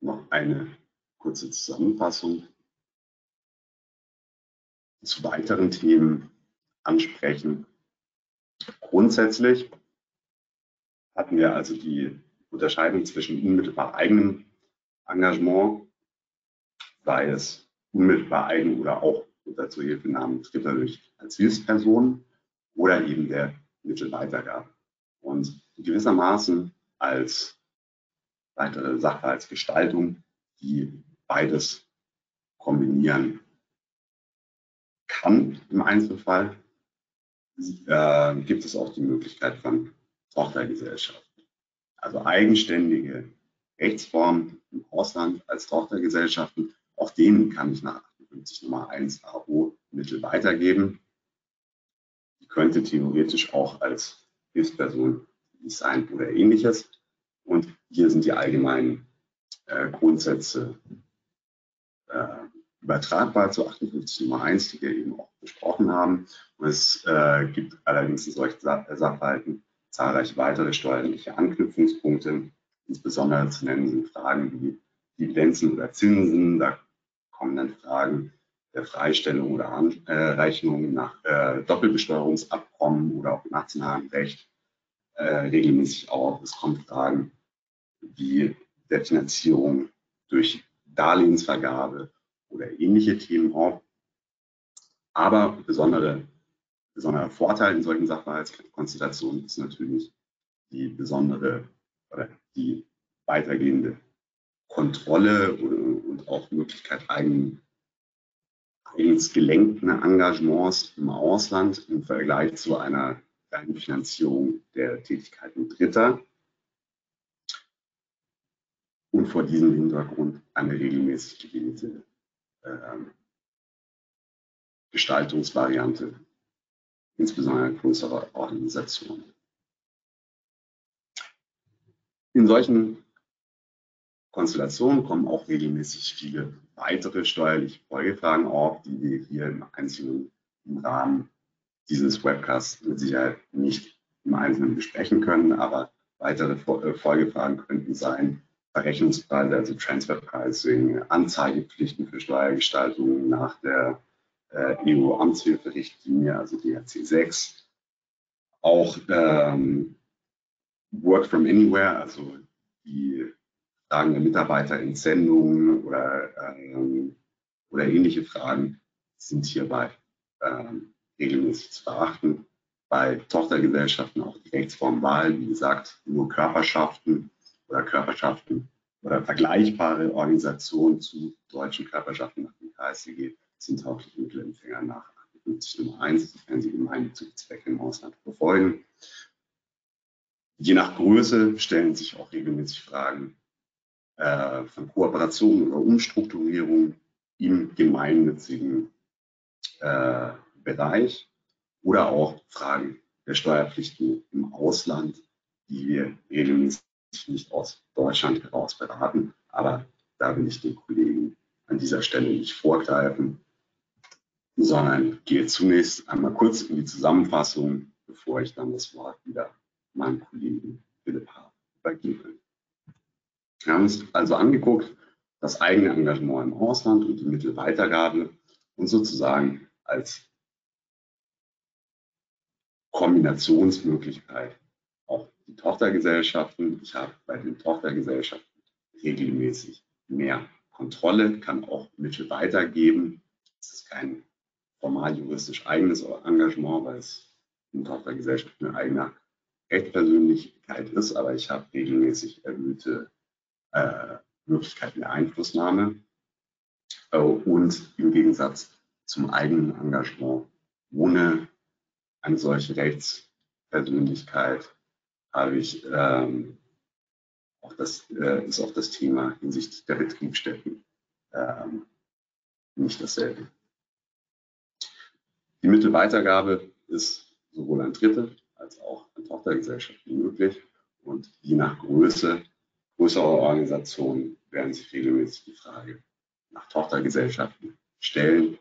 noch eine kurze Zusammenfassung zu weiteren Themen ansprechen. Grundsätzlich hatten wir also die Unterscheidung zwischen unmittelbar eigenem Engagement, sei es unmittelbar eigen oder auch unter Zuhilfenahmen Dritter durch als Hilfsperson oder eben der Mittelweitergabe. Und gewissermaßen als weitere Sachverhaltsgestaltung, die beides kombinieren kann im Einzelfall, äh, gibt es auch die Möglichkeit von Tochtergesellschaften. Also eigenständige Rechtsformen im Ausland als Tochtergesellschaften auch denen kann ich nach 58 Nummer 1 AO Mittel weitergeben. Die könnte theoretisch auch als Hilfsperson sein oder ähnliches. Und hier sind die allgemeinen äh, Grundsätze äh, übertragbar zu 58 Nummer 1, die wir eben auch besprochen haben. Und es äh, gibt allerdings in solchen Sachverhalten zahlreiche weitere steuerliche Anknüpfungspunkte. Insbesondere zu nennen sind Fragen wie Dividenzen oder Zinsen. Da kommen dann Fragen der Freistellung oder Anrechnung nach äh, Doppelbesteuerungsabkommen oder auch nationalem Recht äh, regelmäßig auf. Es kommen Fragen wie der Finanzierung durch Darlehensvergabe oder ähnliche Themen auf. Aber besondere, besonderer Vorteil in solchen Sachverhaltskonstellationen ist natürlich die besondere oder die weitergehende Kontrolle und auch Möglichkeit eigenen, eigens gelenkten Engagements im Ausland im Vergleich zu einer reinen Finanzierung der Tätigkeiten Dritter. Und vor diesem Hintergrund eine regelmäßig gewählte äh, Gestaltungsvariante, insbesondere größerer Organisationen. In solchen Konstellationen kommen auch regelmäßig viele weitere steuerliche Folgefragen auf, die wir hier im Einzelnen im Rahmen dieses Webcasts mit Sicherheit nicht im Einzelnen besprechen können, aber weitere äh, Folgefragen könnten sein, Verrechnungspreise, also Transfer Pricing, Anzeigepflichten für Steuergestaltung nach der äh, EU-Amtshilferichtlinie, also DRC 6, auch ähm, Work from Anywhere, also die Fragen der Mitarbeiter in Sendungen oder, ähm, oder ähnliche Fragen sind hierbei ähm, regelmäßig zu beachten. Bei Tochtergesellschaften auch die Rechtsform Wahl, wie gesagt, nur Körperschaften oder Körperschaften oder vergleichbare Organisationen zu deutschen Körperschaften nach dem KSCG sind taugliche Mittelempfänger nach 58 Nummer 1, sofern sie gemeinnützige Zwecke im Ausland verfolgen. Je nach Größe stellen sich auch regelmäßig Fragen äh, von Kooperation oder Umstrukturierung im gemeinnützigen äh, Bereich oder auch Fragen der Steuerpflichten im Ausland, die wir regelmäßig nicht aus Deutschland heraus beraten. Aber da will ich den Kollegen an dieser Stelle nicht vorgreifen, sondern gehe zunächst einmal kurz in die Zusammenfassung, bevor ich dann das Wort wieder meinem Kollegen Philipp H. übergebe. Wir haben uns also angeguckt, das eigene Engagement im Ausland und die Mittelweitergabe und sozusagen als Kombinationsmöglichkeit auch die Tochtergesellschaften. Ich habe bei den Tochtergesellschaften regelmäßig mehr Kontrolle, kann auch Mittel weitergeben. Es ist kein formal juristisch eigenes Engagement, weil es in Tochtergesellschaften ein eigener Rechtspersönlichkeit ist, aber ich habe regelmäßig erhöhte äh, Möglichkeiten der Einflussnahme äh, und im Gegensatz zum eigenen Engagement ohne eine solche Rechtspersönlichkeit habe ich ähm, auch das äh, ist auch das Thema hinsichtlich der Betriebsstätten ähm, nicht dasselbe. Die Mittelweitergabe ist sowohl an Dritte als auch an Tochtergesellschaften möglich und je nach Größe größerer Organisationen werden sich regelmäßig die Frage nach Tochtergesellschaften stellen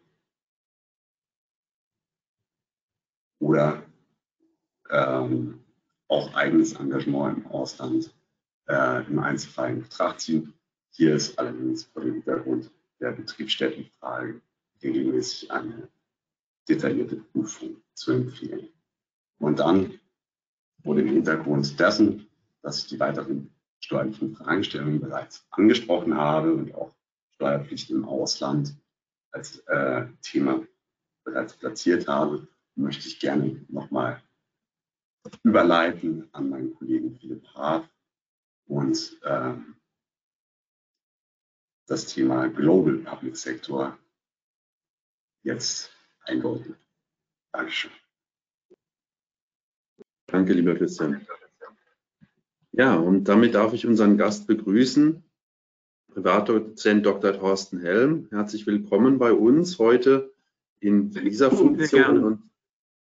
oder ähm, auch eigenes Engagement im Ausland äh, im Einzelfall in Betracht ziehen. Hier ist allerdings vor dem Hintergrund der Betriebsstättenfrage regelmäßig eine detaillierte Prüfung zu empfehlen. Und dann vor dem Hintergrund dessen, dass ich die weiteren steuerlichen Fragestellungen bereits angesprochen habe und auch Steuerpflichten im Ausland als äh, Thema bereits platziert habe, möchte ich gerne nochmal überleiten an meinen Kollegen Philipp Haaf und ähm, das Thema Global Public Sector jetzt einläuten. Dankeschön. Danke, lieber Christian. Ja, und damit darf ich unseren Gast begrüßen, Privatdozent Dr. Thorsten Helm. Herzlich willkommen bei uns heute in dieser Funktion. Und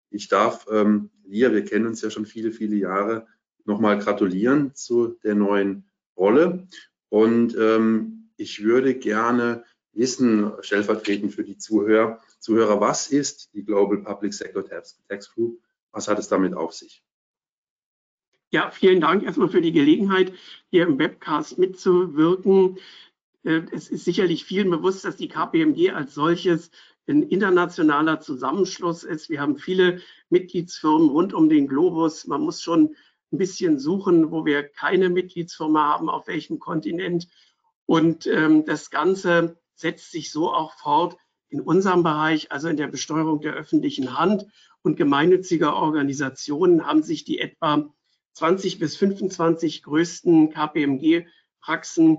ich darf ähm, dir, wir kennen uns ja schon viele, viele Jahre, nochmal gratulieren zu der neuen Rolle. Und ähm, ich würde gerne wissen, stellvertretend für die Zuhörer, Zuhörer, was ist die Global Public Sector Tax Group? Was hat es damit auf sich? Ja, vielen Dank erstmal für die Gelegenheit, hier im Webcast mitzuwirken. Äh, es ist sicherlich vielen bewusst, dass die KPMG als solches ein internationaler Zusammenschluss ist. Wir haben viele Mitgliedsfirmen rund um den Globus. Man muss schon ein bisschen suchen, wo wir keine Mitgliedsfirma haben, auf welchem Kontinent. Und ähm, das Ganze setzt sich so auch fort in unserem Bereich, also in der Besteuerung der öffentlichen Hand und gemeinnütziger Organisationen haben sich die etwa 20 bis 25 größten KPMG-Praxen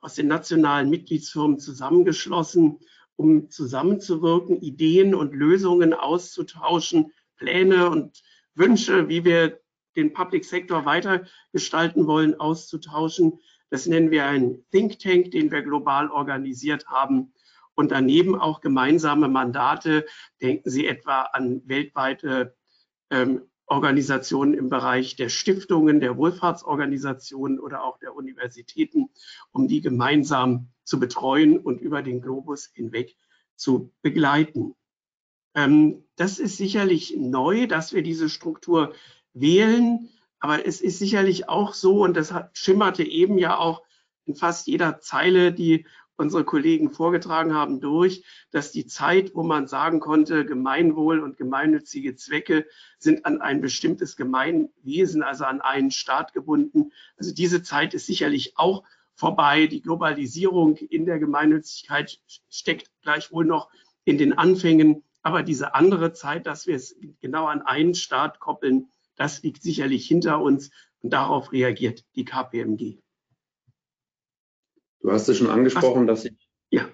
aus den nationalen Mitgliedsfirmen zusammengeschlossen, um zusammenzuwirken, Ideen und Lösungen auszutauschen, Pläne und Wünsche, wie wir den Public Sector weiter gestalten wollen, auszutauschen. Das nennen wir einen Think Tank, den wir global organisiert haben. Und daneben auch gemeinsame Mandate. Denken Sie etwa an weltweite ähm, Organisationen im Bereich der Stiftungen, der Wohlfahrtsorganisationen oder auch der Universitäten, um die gemeinsam zu betreuen und über den Globus hinweg zu begleiten. Ähm, das ist sicherlich neu, dass wir diese Struktur wählen. Aber es ist sicherlich auch so, und das schimmerte eben ja auch in fast jeder Zeile, die unsere Kollegen vorgetragen haben, durch, dass die Zeit, wo man sagen konnte, Gemeinwohl und gemeinnützige Zwecke sind an ein bestimmtes Gemeinwesen, also an einen Staat gebunden. Also diese Zeit ist sicherlich auch vorbei. Die Globalisierung in der Gemeinnützigkeit steckt gleichwohl noch in den Anfängen. Aber diese andere Zeit, dass wir es genau an einen Staat koppeln, das liegt sicherlich hinter uns und darauf reagiert die KPMG. Du hast es schon angesprochen, Was? dass sich. Ja,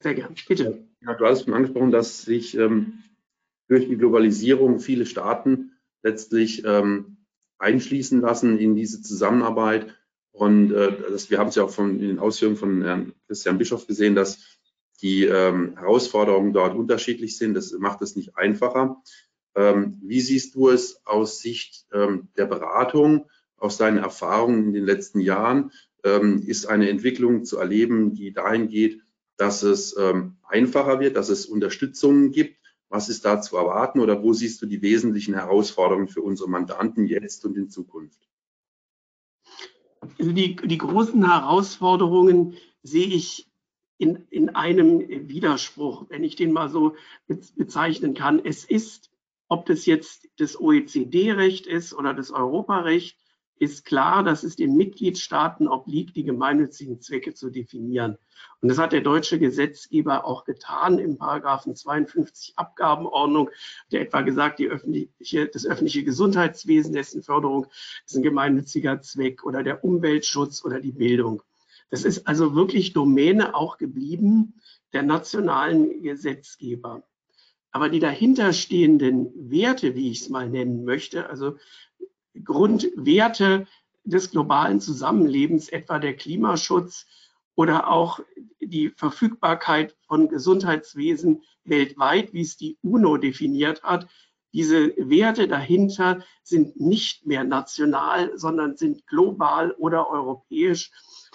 sehr gern, bitte. Ja, du hast schon angesprochen, dass sich ähm, durch die Globalisierung viele Staaten letztlich ähm, einschließen lassen in diese Zusammenarbeit. Und äh, das, wir haben es ja auch von, in den Ausführungen von Herrn Christian Bischof gesehen, dass die ähm, Herausforderungen dort unterschiedlich sind. Das macht es nicht einfacher. Ähm, wie siehst du es aus Sicht ähm, der Beratung, aus deinen Erfahrungen in den letzten Jahren? Ähm, ist eine Entwicklung zu erleben, die dahin geht, dass es einfacher wird, dass es Unterstützungen gibt? Was ist da zu erwarten oder wo siehst du die wesentlichen Herausforderungen für unsere Mandanten jetzt und in Zukunft? Also die, die großen Herausforderungen sehe ich in, in einem Widerspruch, wenn ich den mal so bezeichnen kann. Es ist ob das jetzt das OECD-Recht ist oder das Europarecht, ist klar, dass es den Mitgliedstaaten obliegt, die gemeinnützigen Zwecke zu definieren. Und das hat der deutsche Gesetzgeber auch getan im Paragraphen 52 Abgabenordnung, der etwa gesagt, öffentliche, das öffentliche Gesundheitswesen, dessen Förderung ist ein gemeinnütziger Zweck oder der Umweltschutz oder die Bildung. Das ist also wirklich Domäne auch geblieben der nationalen Gesetzgeber. Aber die dahinterstehenden Werte, wie ich es mal nennen möchte, also Grundwerte des globalen Zusammenlebens, etwa der Klimaschutz oder auch die Verfügbarkeit von Gesundheitswesen weltweit, wie es die UNO definiert hat. Diese Werte dahinter sind nicht mehr national, sondern sind global oder europäisch.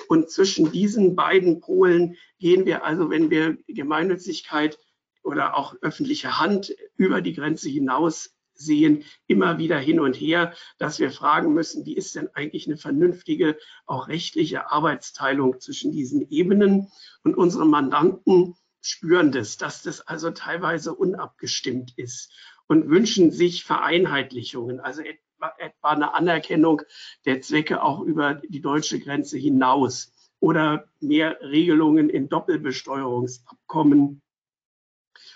Und zwischen diesen beiden Polen gehen wir also, wenn wir Gemeinnützigkeit oder auch öffentliche Hand über die Grenze hinaus sehen, immer wieder hin und her, dass wir fragen müssen, wie ist denn eigentlich eine vernünftige, auch rechtliche Arbeitsteilung zwischen diesen Ebenen? Und unsere Mandanten spüren das, dass das also teilweise unabgestimmt ist und wünschen sich Vereinheitlichungen, also etwa, etwa eine Anerkennung der Zwecke auch über die deutsche Grenze hinaus oder mehr Regelungen in Doppelbesteuerungsabkommen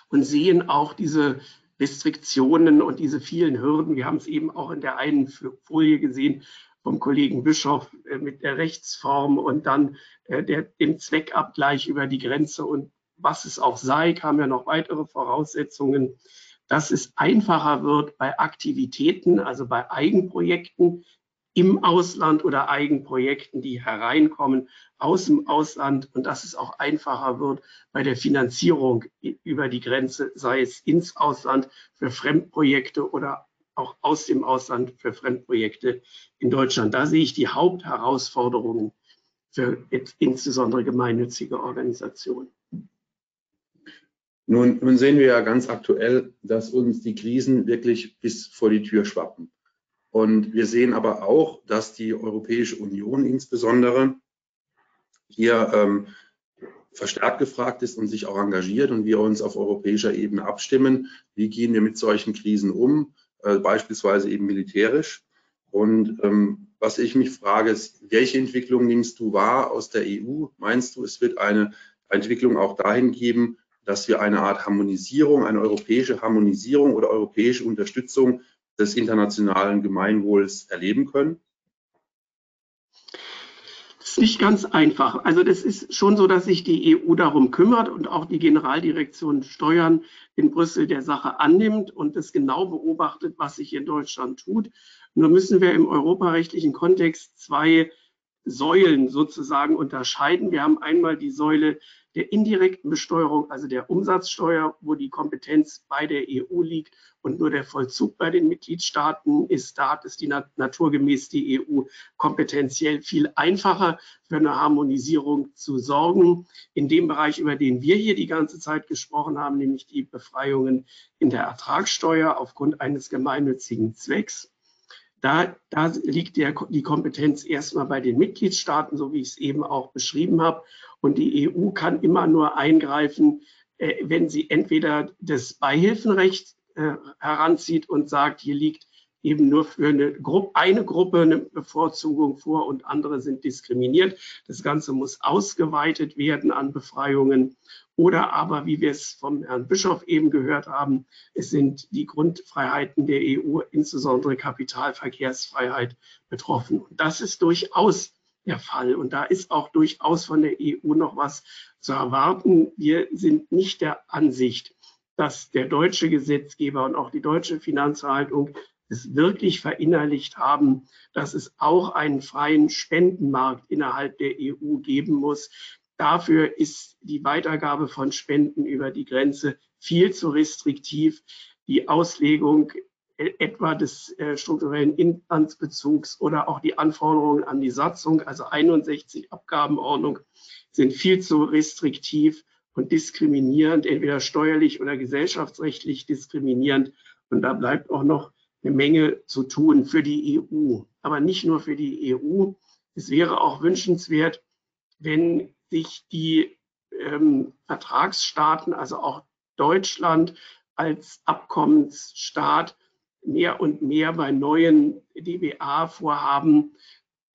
und sehen auch diese Restriktionen und diese vielen Hürden. Wir haben es eben auch in der einen Folie gesehen vom Kollegen Bischof äh, mit der Rechtsform und dann äh, der, dem Zweckabgleich über die Grenze und was es auch sei, kamen ja noch weitere Voraussetzungen, dass es einfacher wird bei Aktivitäten, also bei Eigenprojekten, im Ausland oder Eigenprojekten, die hereinkommen aus dem Ausland und dass es auch einfacher wird bei der Finanzierung über die Grenze, sei es ins Ausland für Fremdprojekte oder auch aus dem Ausland für Fremdprojekte in Deutschland. Da sehe ich die Hauptherausforderungen für insbesondere gemeinnützige Organisationen. Nun, nun sehen wir ja ganz aktuell, dass uns die Krisen wirklich bis vor die Tür schwappen. Und wir sehen aber auch, dass die Europäische Union insbesondere hier ähm, verstärkt gefragt ist und sich auch engagiert und wir uns auf europäischer Ebene abstimmen, wie gehen wir mit solchen Krisen um, äh, beispielsweise eben militärisch. Und ähm, was ich mich frage, ist, welche Entwicklung nimmst du wahr aus der EU? Meinst du, es wird eine Entwicklung auch dahin geben, dass wir eine Art Harmonisierung, eine europäische Harmonisierung oder europäische Unterstützung des internationalen Gemeinwohls erleben können? Das ist nicht ganz einfach. Also das ist schon so, dass sich die EU darum kümmert und auch die Generaldirektion Steuern in Brüssel der Sache annimmt und es genau beobachtet, was sich in Deutschland tut. Nur müssen wir im europarechtlichen Kontext zwei Säulen sozusagen unterscheiden. Wir haben einmal die Säule der indirekten Besteuerung, also der Umsatzsteuer, wo die Kompetenz bei der EU liegt und nur der Vollzug bei den Mitgliedstaaten ist. Da hat es die naturgemäß die EU kompetenziell viel einfacher für eine Harmonisierung zu sorgen. In dem Bereich, über den wir hier die ganze Zeit gesprochen haben, nämlich die Befreiungen in der Ertragssteuer aufgrund eines gemeinnützigen Zwecks, da, da liegt der, die Kompetenz erstmal bei den Mitgliedstaaten, so wie ich es eben auch beschrieben habe. Und die EU kann immer nur eingreifen, äh, wenn sie entweder das Beihilfenrecht äh, heranzieht und sagt, hier liegt eben nur für eine Gruppe, eine Gruppe eine Bevorzugung vor und andere sind diskriminiert. Das Ganze muss ausgeweitet werden an Befreiungen. Oder aber, wie wir es vom Herrn Bischof eben gehört haben, es sind die Grundfreiheiten der EU, insbesondere Kapitalverkehrsfreiheit, betroffen. Und das ist durchaus der Fall. Und da ist auch durchaus von der EU noch was zu erwarten. Wir sind nicht der Ansicht, dass der deutsche Gesetzgeber und auch die deutsche Finanzverwaltung es wirklich verinnerlicht haben, dass es auch einen freien Spendenmarkt innerhalb der EU geben muss. Dafür ist die Weitergabe von Spenden über die Grenze viel zu restriktiv. Die Auslegung etwa des äh, strukturellen Inlandsbezugs oder auch die Anforderungen an die Satzung, also 61 Abgabenordnung, sind viel zu restriktiv und diskriminierend, entweder steuerlich oder gesellschaftsrechtlich diskriminierend. Und da bleibt auch noch eine Menge zu tun für die EU, aber nicht nur für die EU. Es wäre auch wünschenswert, wenn sich die ähm, Vertragsstaaten, also auch Deutschland als Abkommensstaat mehr und mehr bei neuen DBA-Vorhaben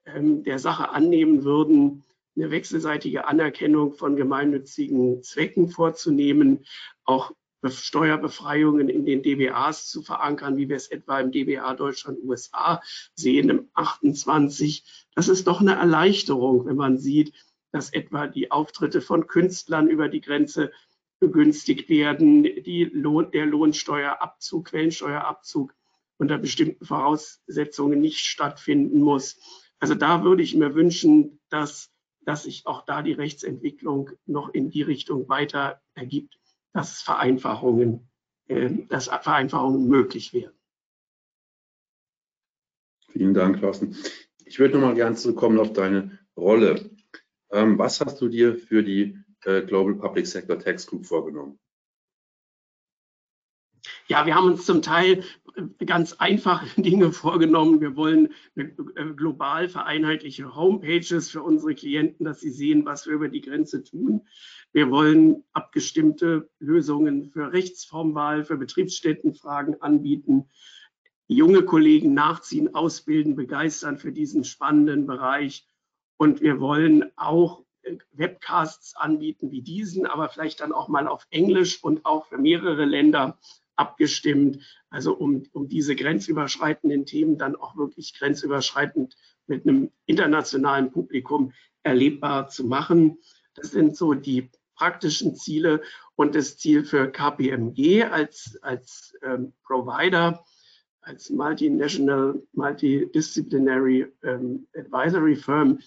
ähm, der Sache annehmen würden, eine wechselseitige Anerkennung von gemeinnützigen Zwecken vorzunehmen, auch Steuerbefreiungen in den DBAs zu verankern, wie wir es etwa im DBA Deutschland USA sehen, im 28. Das ist doch eine Erleichterung, wenn man sieht, dass etwa die Auftritte von Künstlern über die Grenze begünstigt werden, Lohn, der Lohnsteuerabzug, Quellensteuerabzug unter bestimmten Voraussetzungen nicht stattfinden muss. Also da würde ich mir wünschen, dass, dass sich auch da die Rechtsentwicklung noch in die Richtung weiter ergibt dass Vereinfachungen, äh, dass Vereinfachungen möglich wären. Vielen Dank, Thorsten. Ich würde noch mal gerne zurückkommen auf deine Rolle. Ähm, was hast du dir für die äh, Global Public Sector Tax Group vorgenommen? Ja, wir haben uns zum Teil äh, ganz einfache Dinge vorgenommen. Wir wollen äh, global vereinheitliche Homepages für unsere Klienten, dass sie sehen, was wir über die Grenze tun. Wir wollen abgestimmte Lösungen für Rechtsformwahl, für Betriebsstättenfragen anbieten, junge Kollegen nachziehen, ausbilden, begeistern für diesen spannenden Bereich. Und wir wollen auch Webcasts anbieten wie diesen, aber vielleicht dann auch mal auf Englisch und auch für mehrere Länder abgestimmt, also um, um diese grenzüberschreitenden Themen dann auch wirklich grenzüberschreitend mit einem internationalen Publikum erlebbar zu machen. Das sind so die praktischen Ziele und das Ziel für KPMG als, als ähm, Provider, als Multinational, Multidisciplinary ähm, Advisory Firm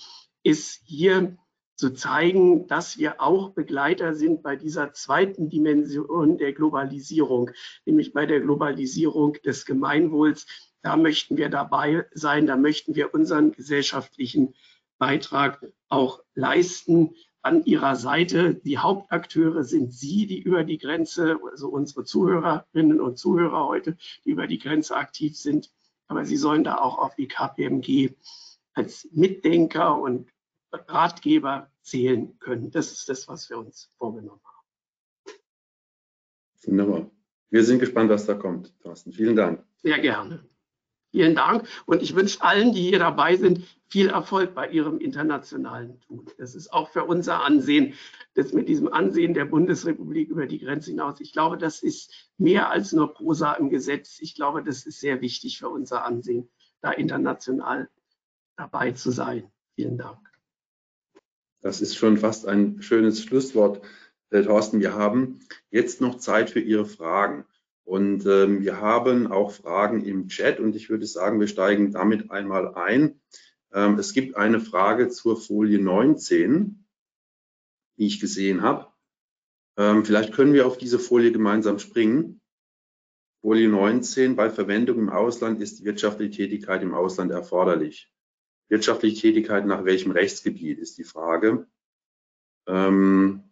ist hier zu zeigen, dass wir auch Begleiter sind bei dieser zweiten Dimension der Globalisierung, nämlich bei der Globalisierung des Gemeinwohls. Da möchten wir dabei sein, da möchten wir unseren gesellschaftlichen Beitrag auch leisten. An Ihrer Seite, die Hauptakteure sind Sie, die über die Grenze, also unsere Zuhörerinnen und Zuhörer heute, die über die Grenze aktiv sind. Aber Sie sollen da auch auf die KPMG als Mitdenker und Ratgeber zählen können. Das ist das, was wir uns vorgenommen haben. Wunderbar. Wir sind gespannt, was da kommt, Thorsten. Vielen Dank. Sehr gerne. Vielen Dank und ich wünsche allen, die hier dabei sind, viel Erfolg bei ihrem internationalen Tun. Das ist auch für unser Ansehen, das mit diesem Ansehen der Bundesrepublik über die Grenze hinaus. Ich glaube, das ist mehr als nur Prosa im Gesetz. Ich glaube, das ist sehr wichtig für unser Ansehen, da international dabei zu sein. Vielen Dank. Das ist schon fast ein schönes Schlusswort, Herr Thorsten. Wir haben jetzt noch Zeit für Ihre Fragen. Und ähm, wir haben auch Fragen im Chat und ich würde sagen, wir steigen damit einmal ein. Ähm, es gibt eine Frage zur Folie 19, die ich gesehen habe. Ähm, vielleicht können wir auf diese Folie gemeinsam springen. Folie 19, bei Verwendung im Ausland ist wirtschaftliche Tätigkeit im Ausland erforderlich. Wirtschaftliche Tätigkeit nach welchem Rechtsgebiet ist die Frage. Ähm,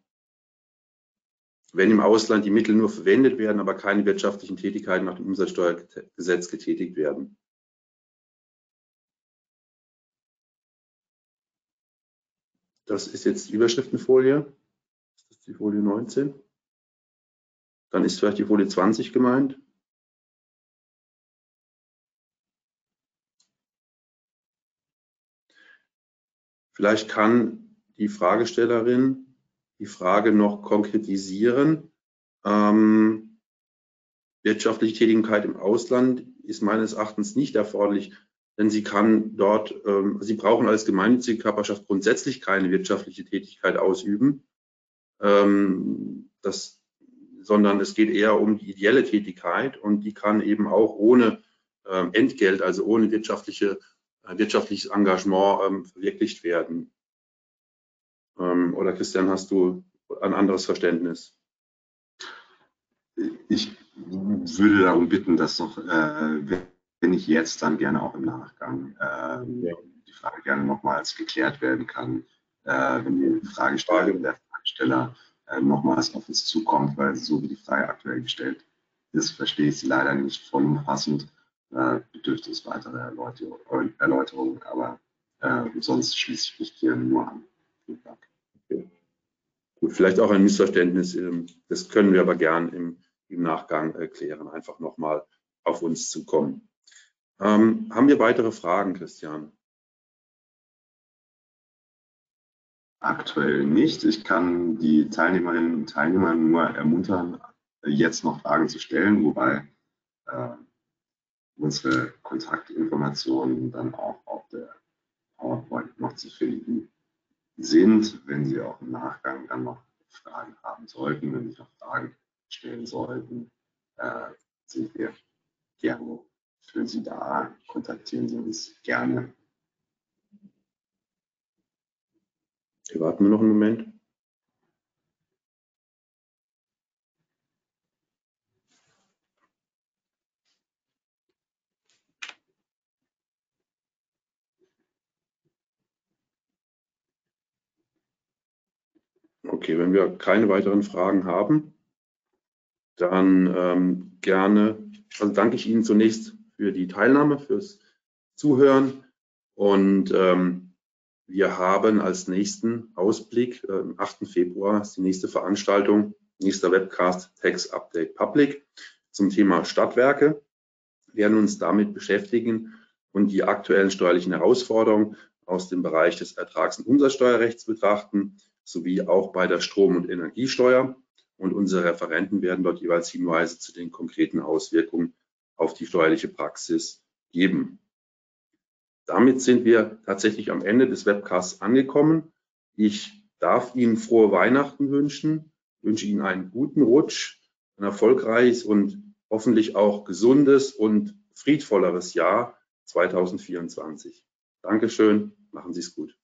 wenn im Ausland die Mittel nur verwendet werden, aber keine wirtschaftlichen Tätigkeiten nach dem Umsatzsteuergesetz getätigt werden. Das ist jetzt die Überschriftenfolie. Das ist die Folie 19. Dann ist vielleicht die Folie 20 gemeint. Vielleicht kann die Fragestellerin die Frage noch konkretisieren. Ähm, wirtschaftliche Tätigkeit im Ausland ist meines Erachtens nicht erforderlich, denn sie kann dort, ähm, sie brauchen als gemeinnützige Körperschaft grundsätzlich keine wirtschaftliche Tätigkeit ausüben, ähm, das, sondern es geht eher um die ideelle Tätigkeit und die kann eben auch ohne ähm, Entgelt, also ohne wirtschaftliche, äh, wirtschaftliches Engagement ähm, verwirklicht werden. Ähm, oder Christian, hast du ein anderes Verständnis? Ich würde darum bitten, dass doch, äh, wenn ich jetzt, dann gerne auch im Nachgang äh, ja. die Frage gerne nochmals geklärt werden kann, äh, wenn die Fragesteller, der Fragesteller äh, nochmals auf uns zukommt, weil so wie die Frage aktuell gestellt ist, verstehe ich sie leider nicht vollumfassend. Äh, bedürfte es weitere Erläuterungen, Erläuterung, aber äh, sonst schließe ich mich hier nur an. Vielen Dank. Okay. Gut, vielleicht auch ein Missverständnis. Ähm, das können wir aber gern im, im Nachgang erklären, einfach nochmal auf uns zu kommen. Ähm, haben wir weitere Fragen, Christian? Aktuell nicht. Ich kann die Teilnehmerinnen und Teilnehmer nur ermuntern, jetzt noch Fragen zu stellen, wobei äh, unsere Kontaktinformationen dann auch auf der PowerPoint noch zu finden sind, wenn Sie auch im Nachgang dann noch Fragen haben sollten, wenn Sie noch Fragen stellen sollten, äh, sind wir gerne für Sie da. Kontaktieren Sie uns gerne. Wir warten nur noch einen Moment. Okay, wenn wir keine weiteren Fragen haben, dann ähm, gerne, also danke ich Ihnen zunächst für die Teilnahme, fürs Zuhören und ähm, wir haben als nächsten Ausblick, äh, am 8. Februar ist die nächste Veranstaltung, nächster Webcast Tax Update Public zum Thema Stadtwerke. Wir werden uns damit beschäftigen und die aktuellen steuerlichen Herausforderungen aus dem Bereich des Ertrags- und Umsatzsteuerrechts betrachten sowie auch bei der Strom- und Energiesteuer. Und unsere Referenten werden dort jeweils Hinweise zu den konkreten Auswirkungen auf die steuerliche Praxis geben. Damit sind wir tatsächlich am Ende des Webcasts angekommen. Ich darf Ihnen frohe Weihnachten wünschen, wünsche Ihnen einen guten Rutsch, ein erfolgreiches und hoffentlich auch gesundes und friedvolleres Jahr 2024. Dankeschön, machen Sie es gut.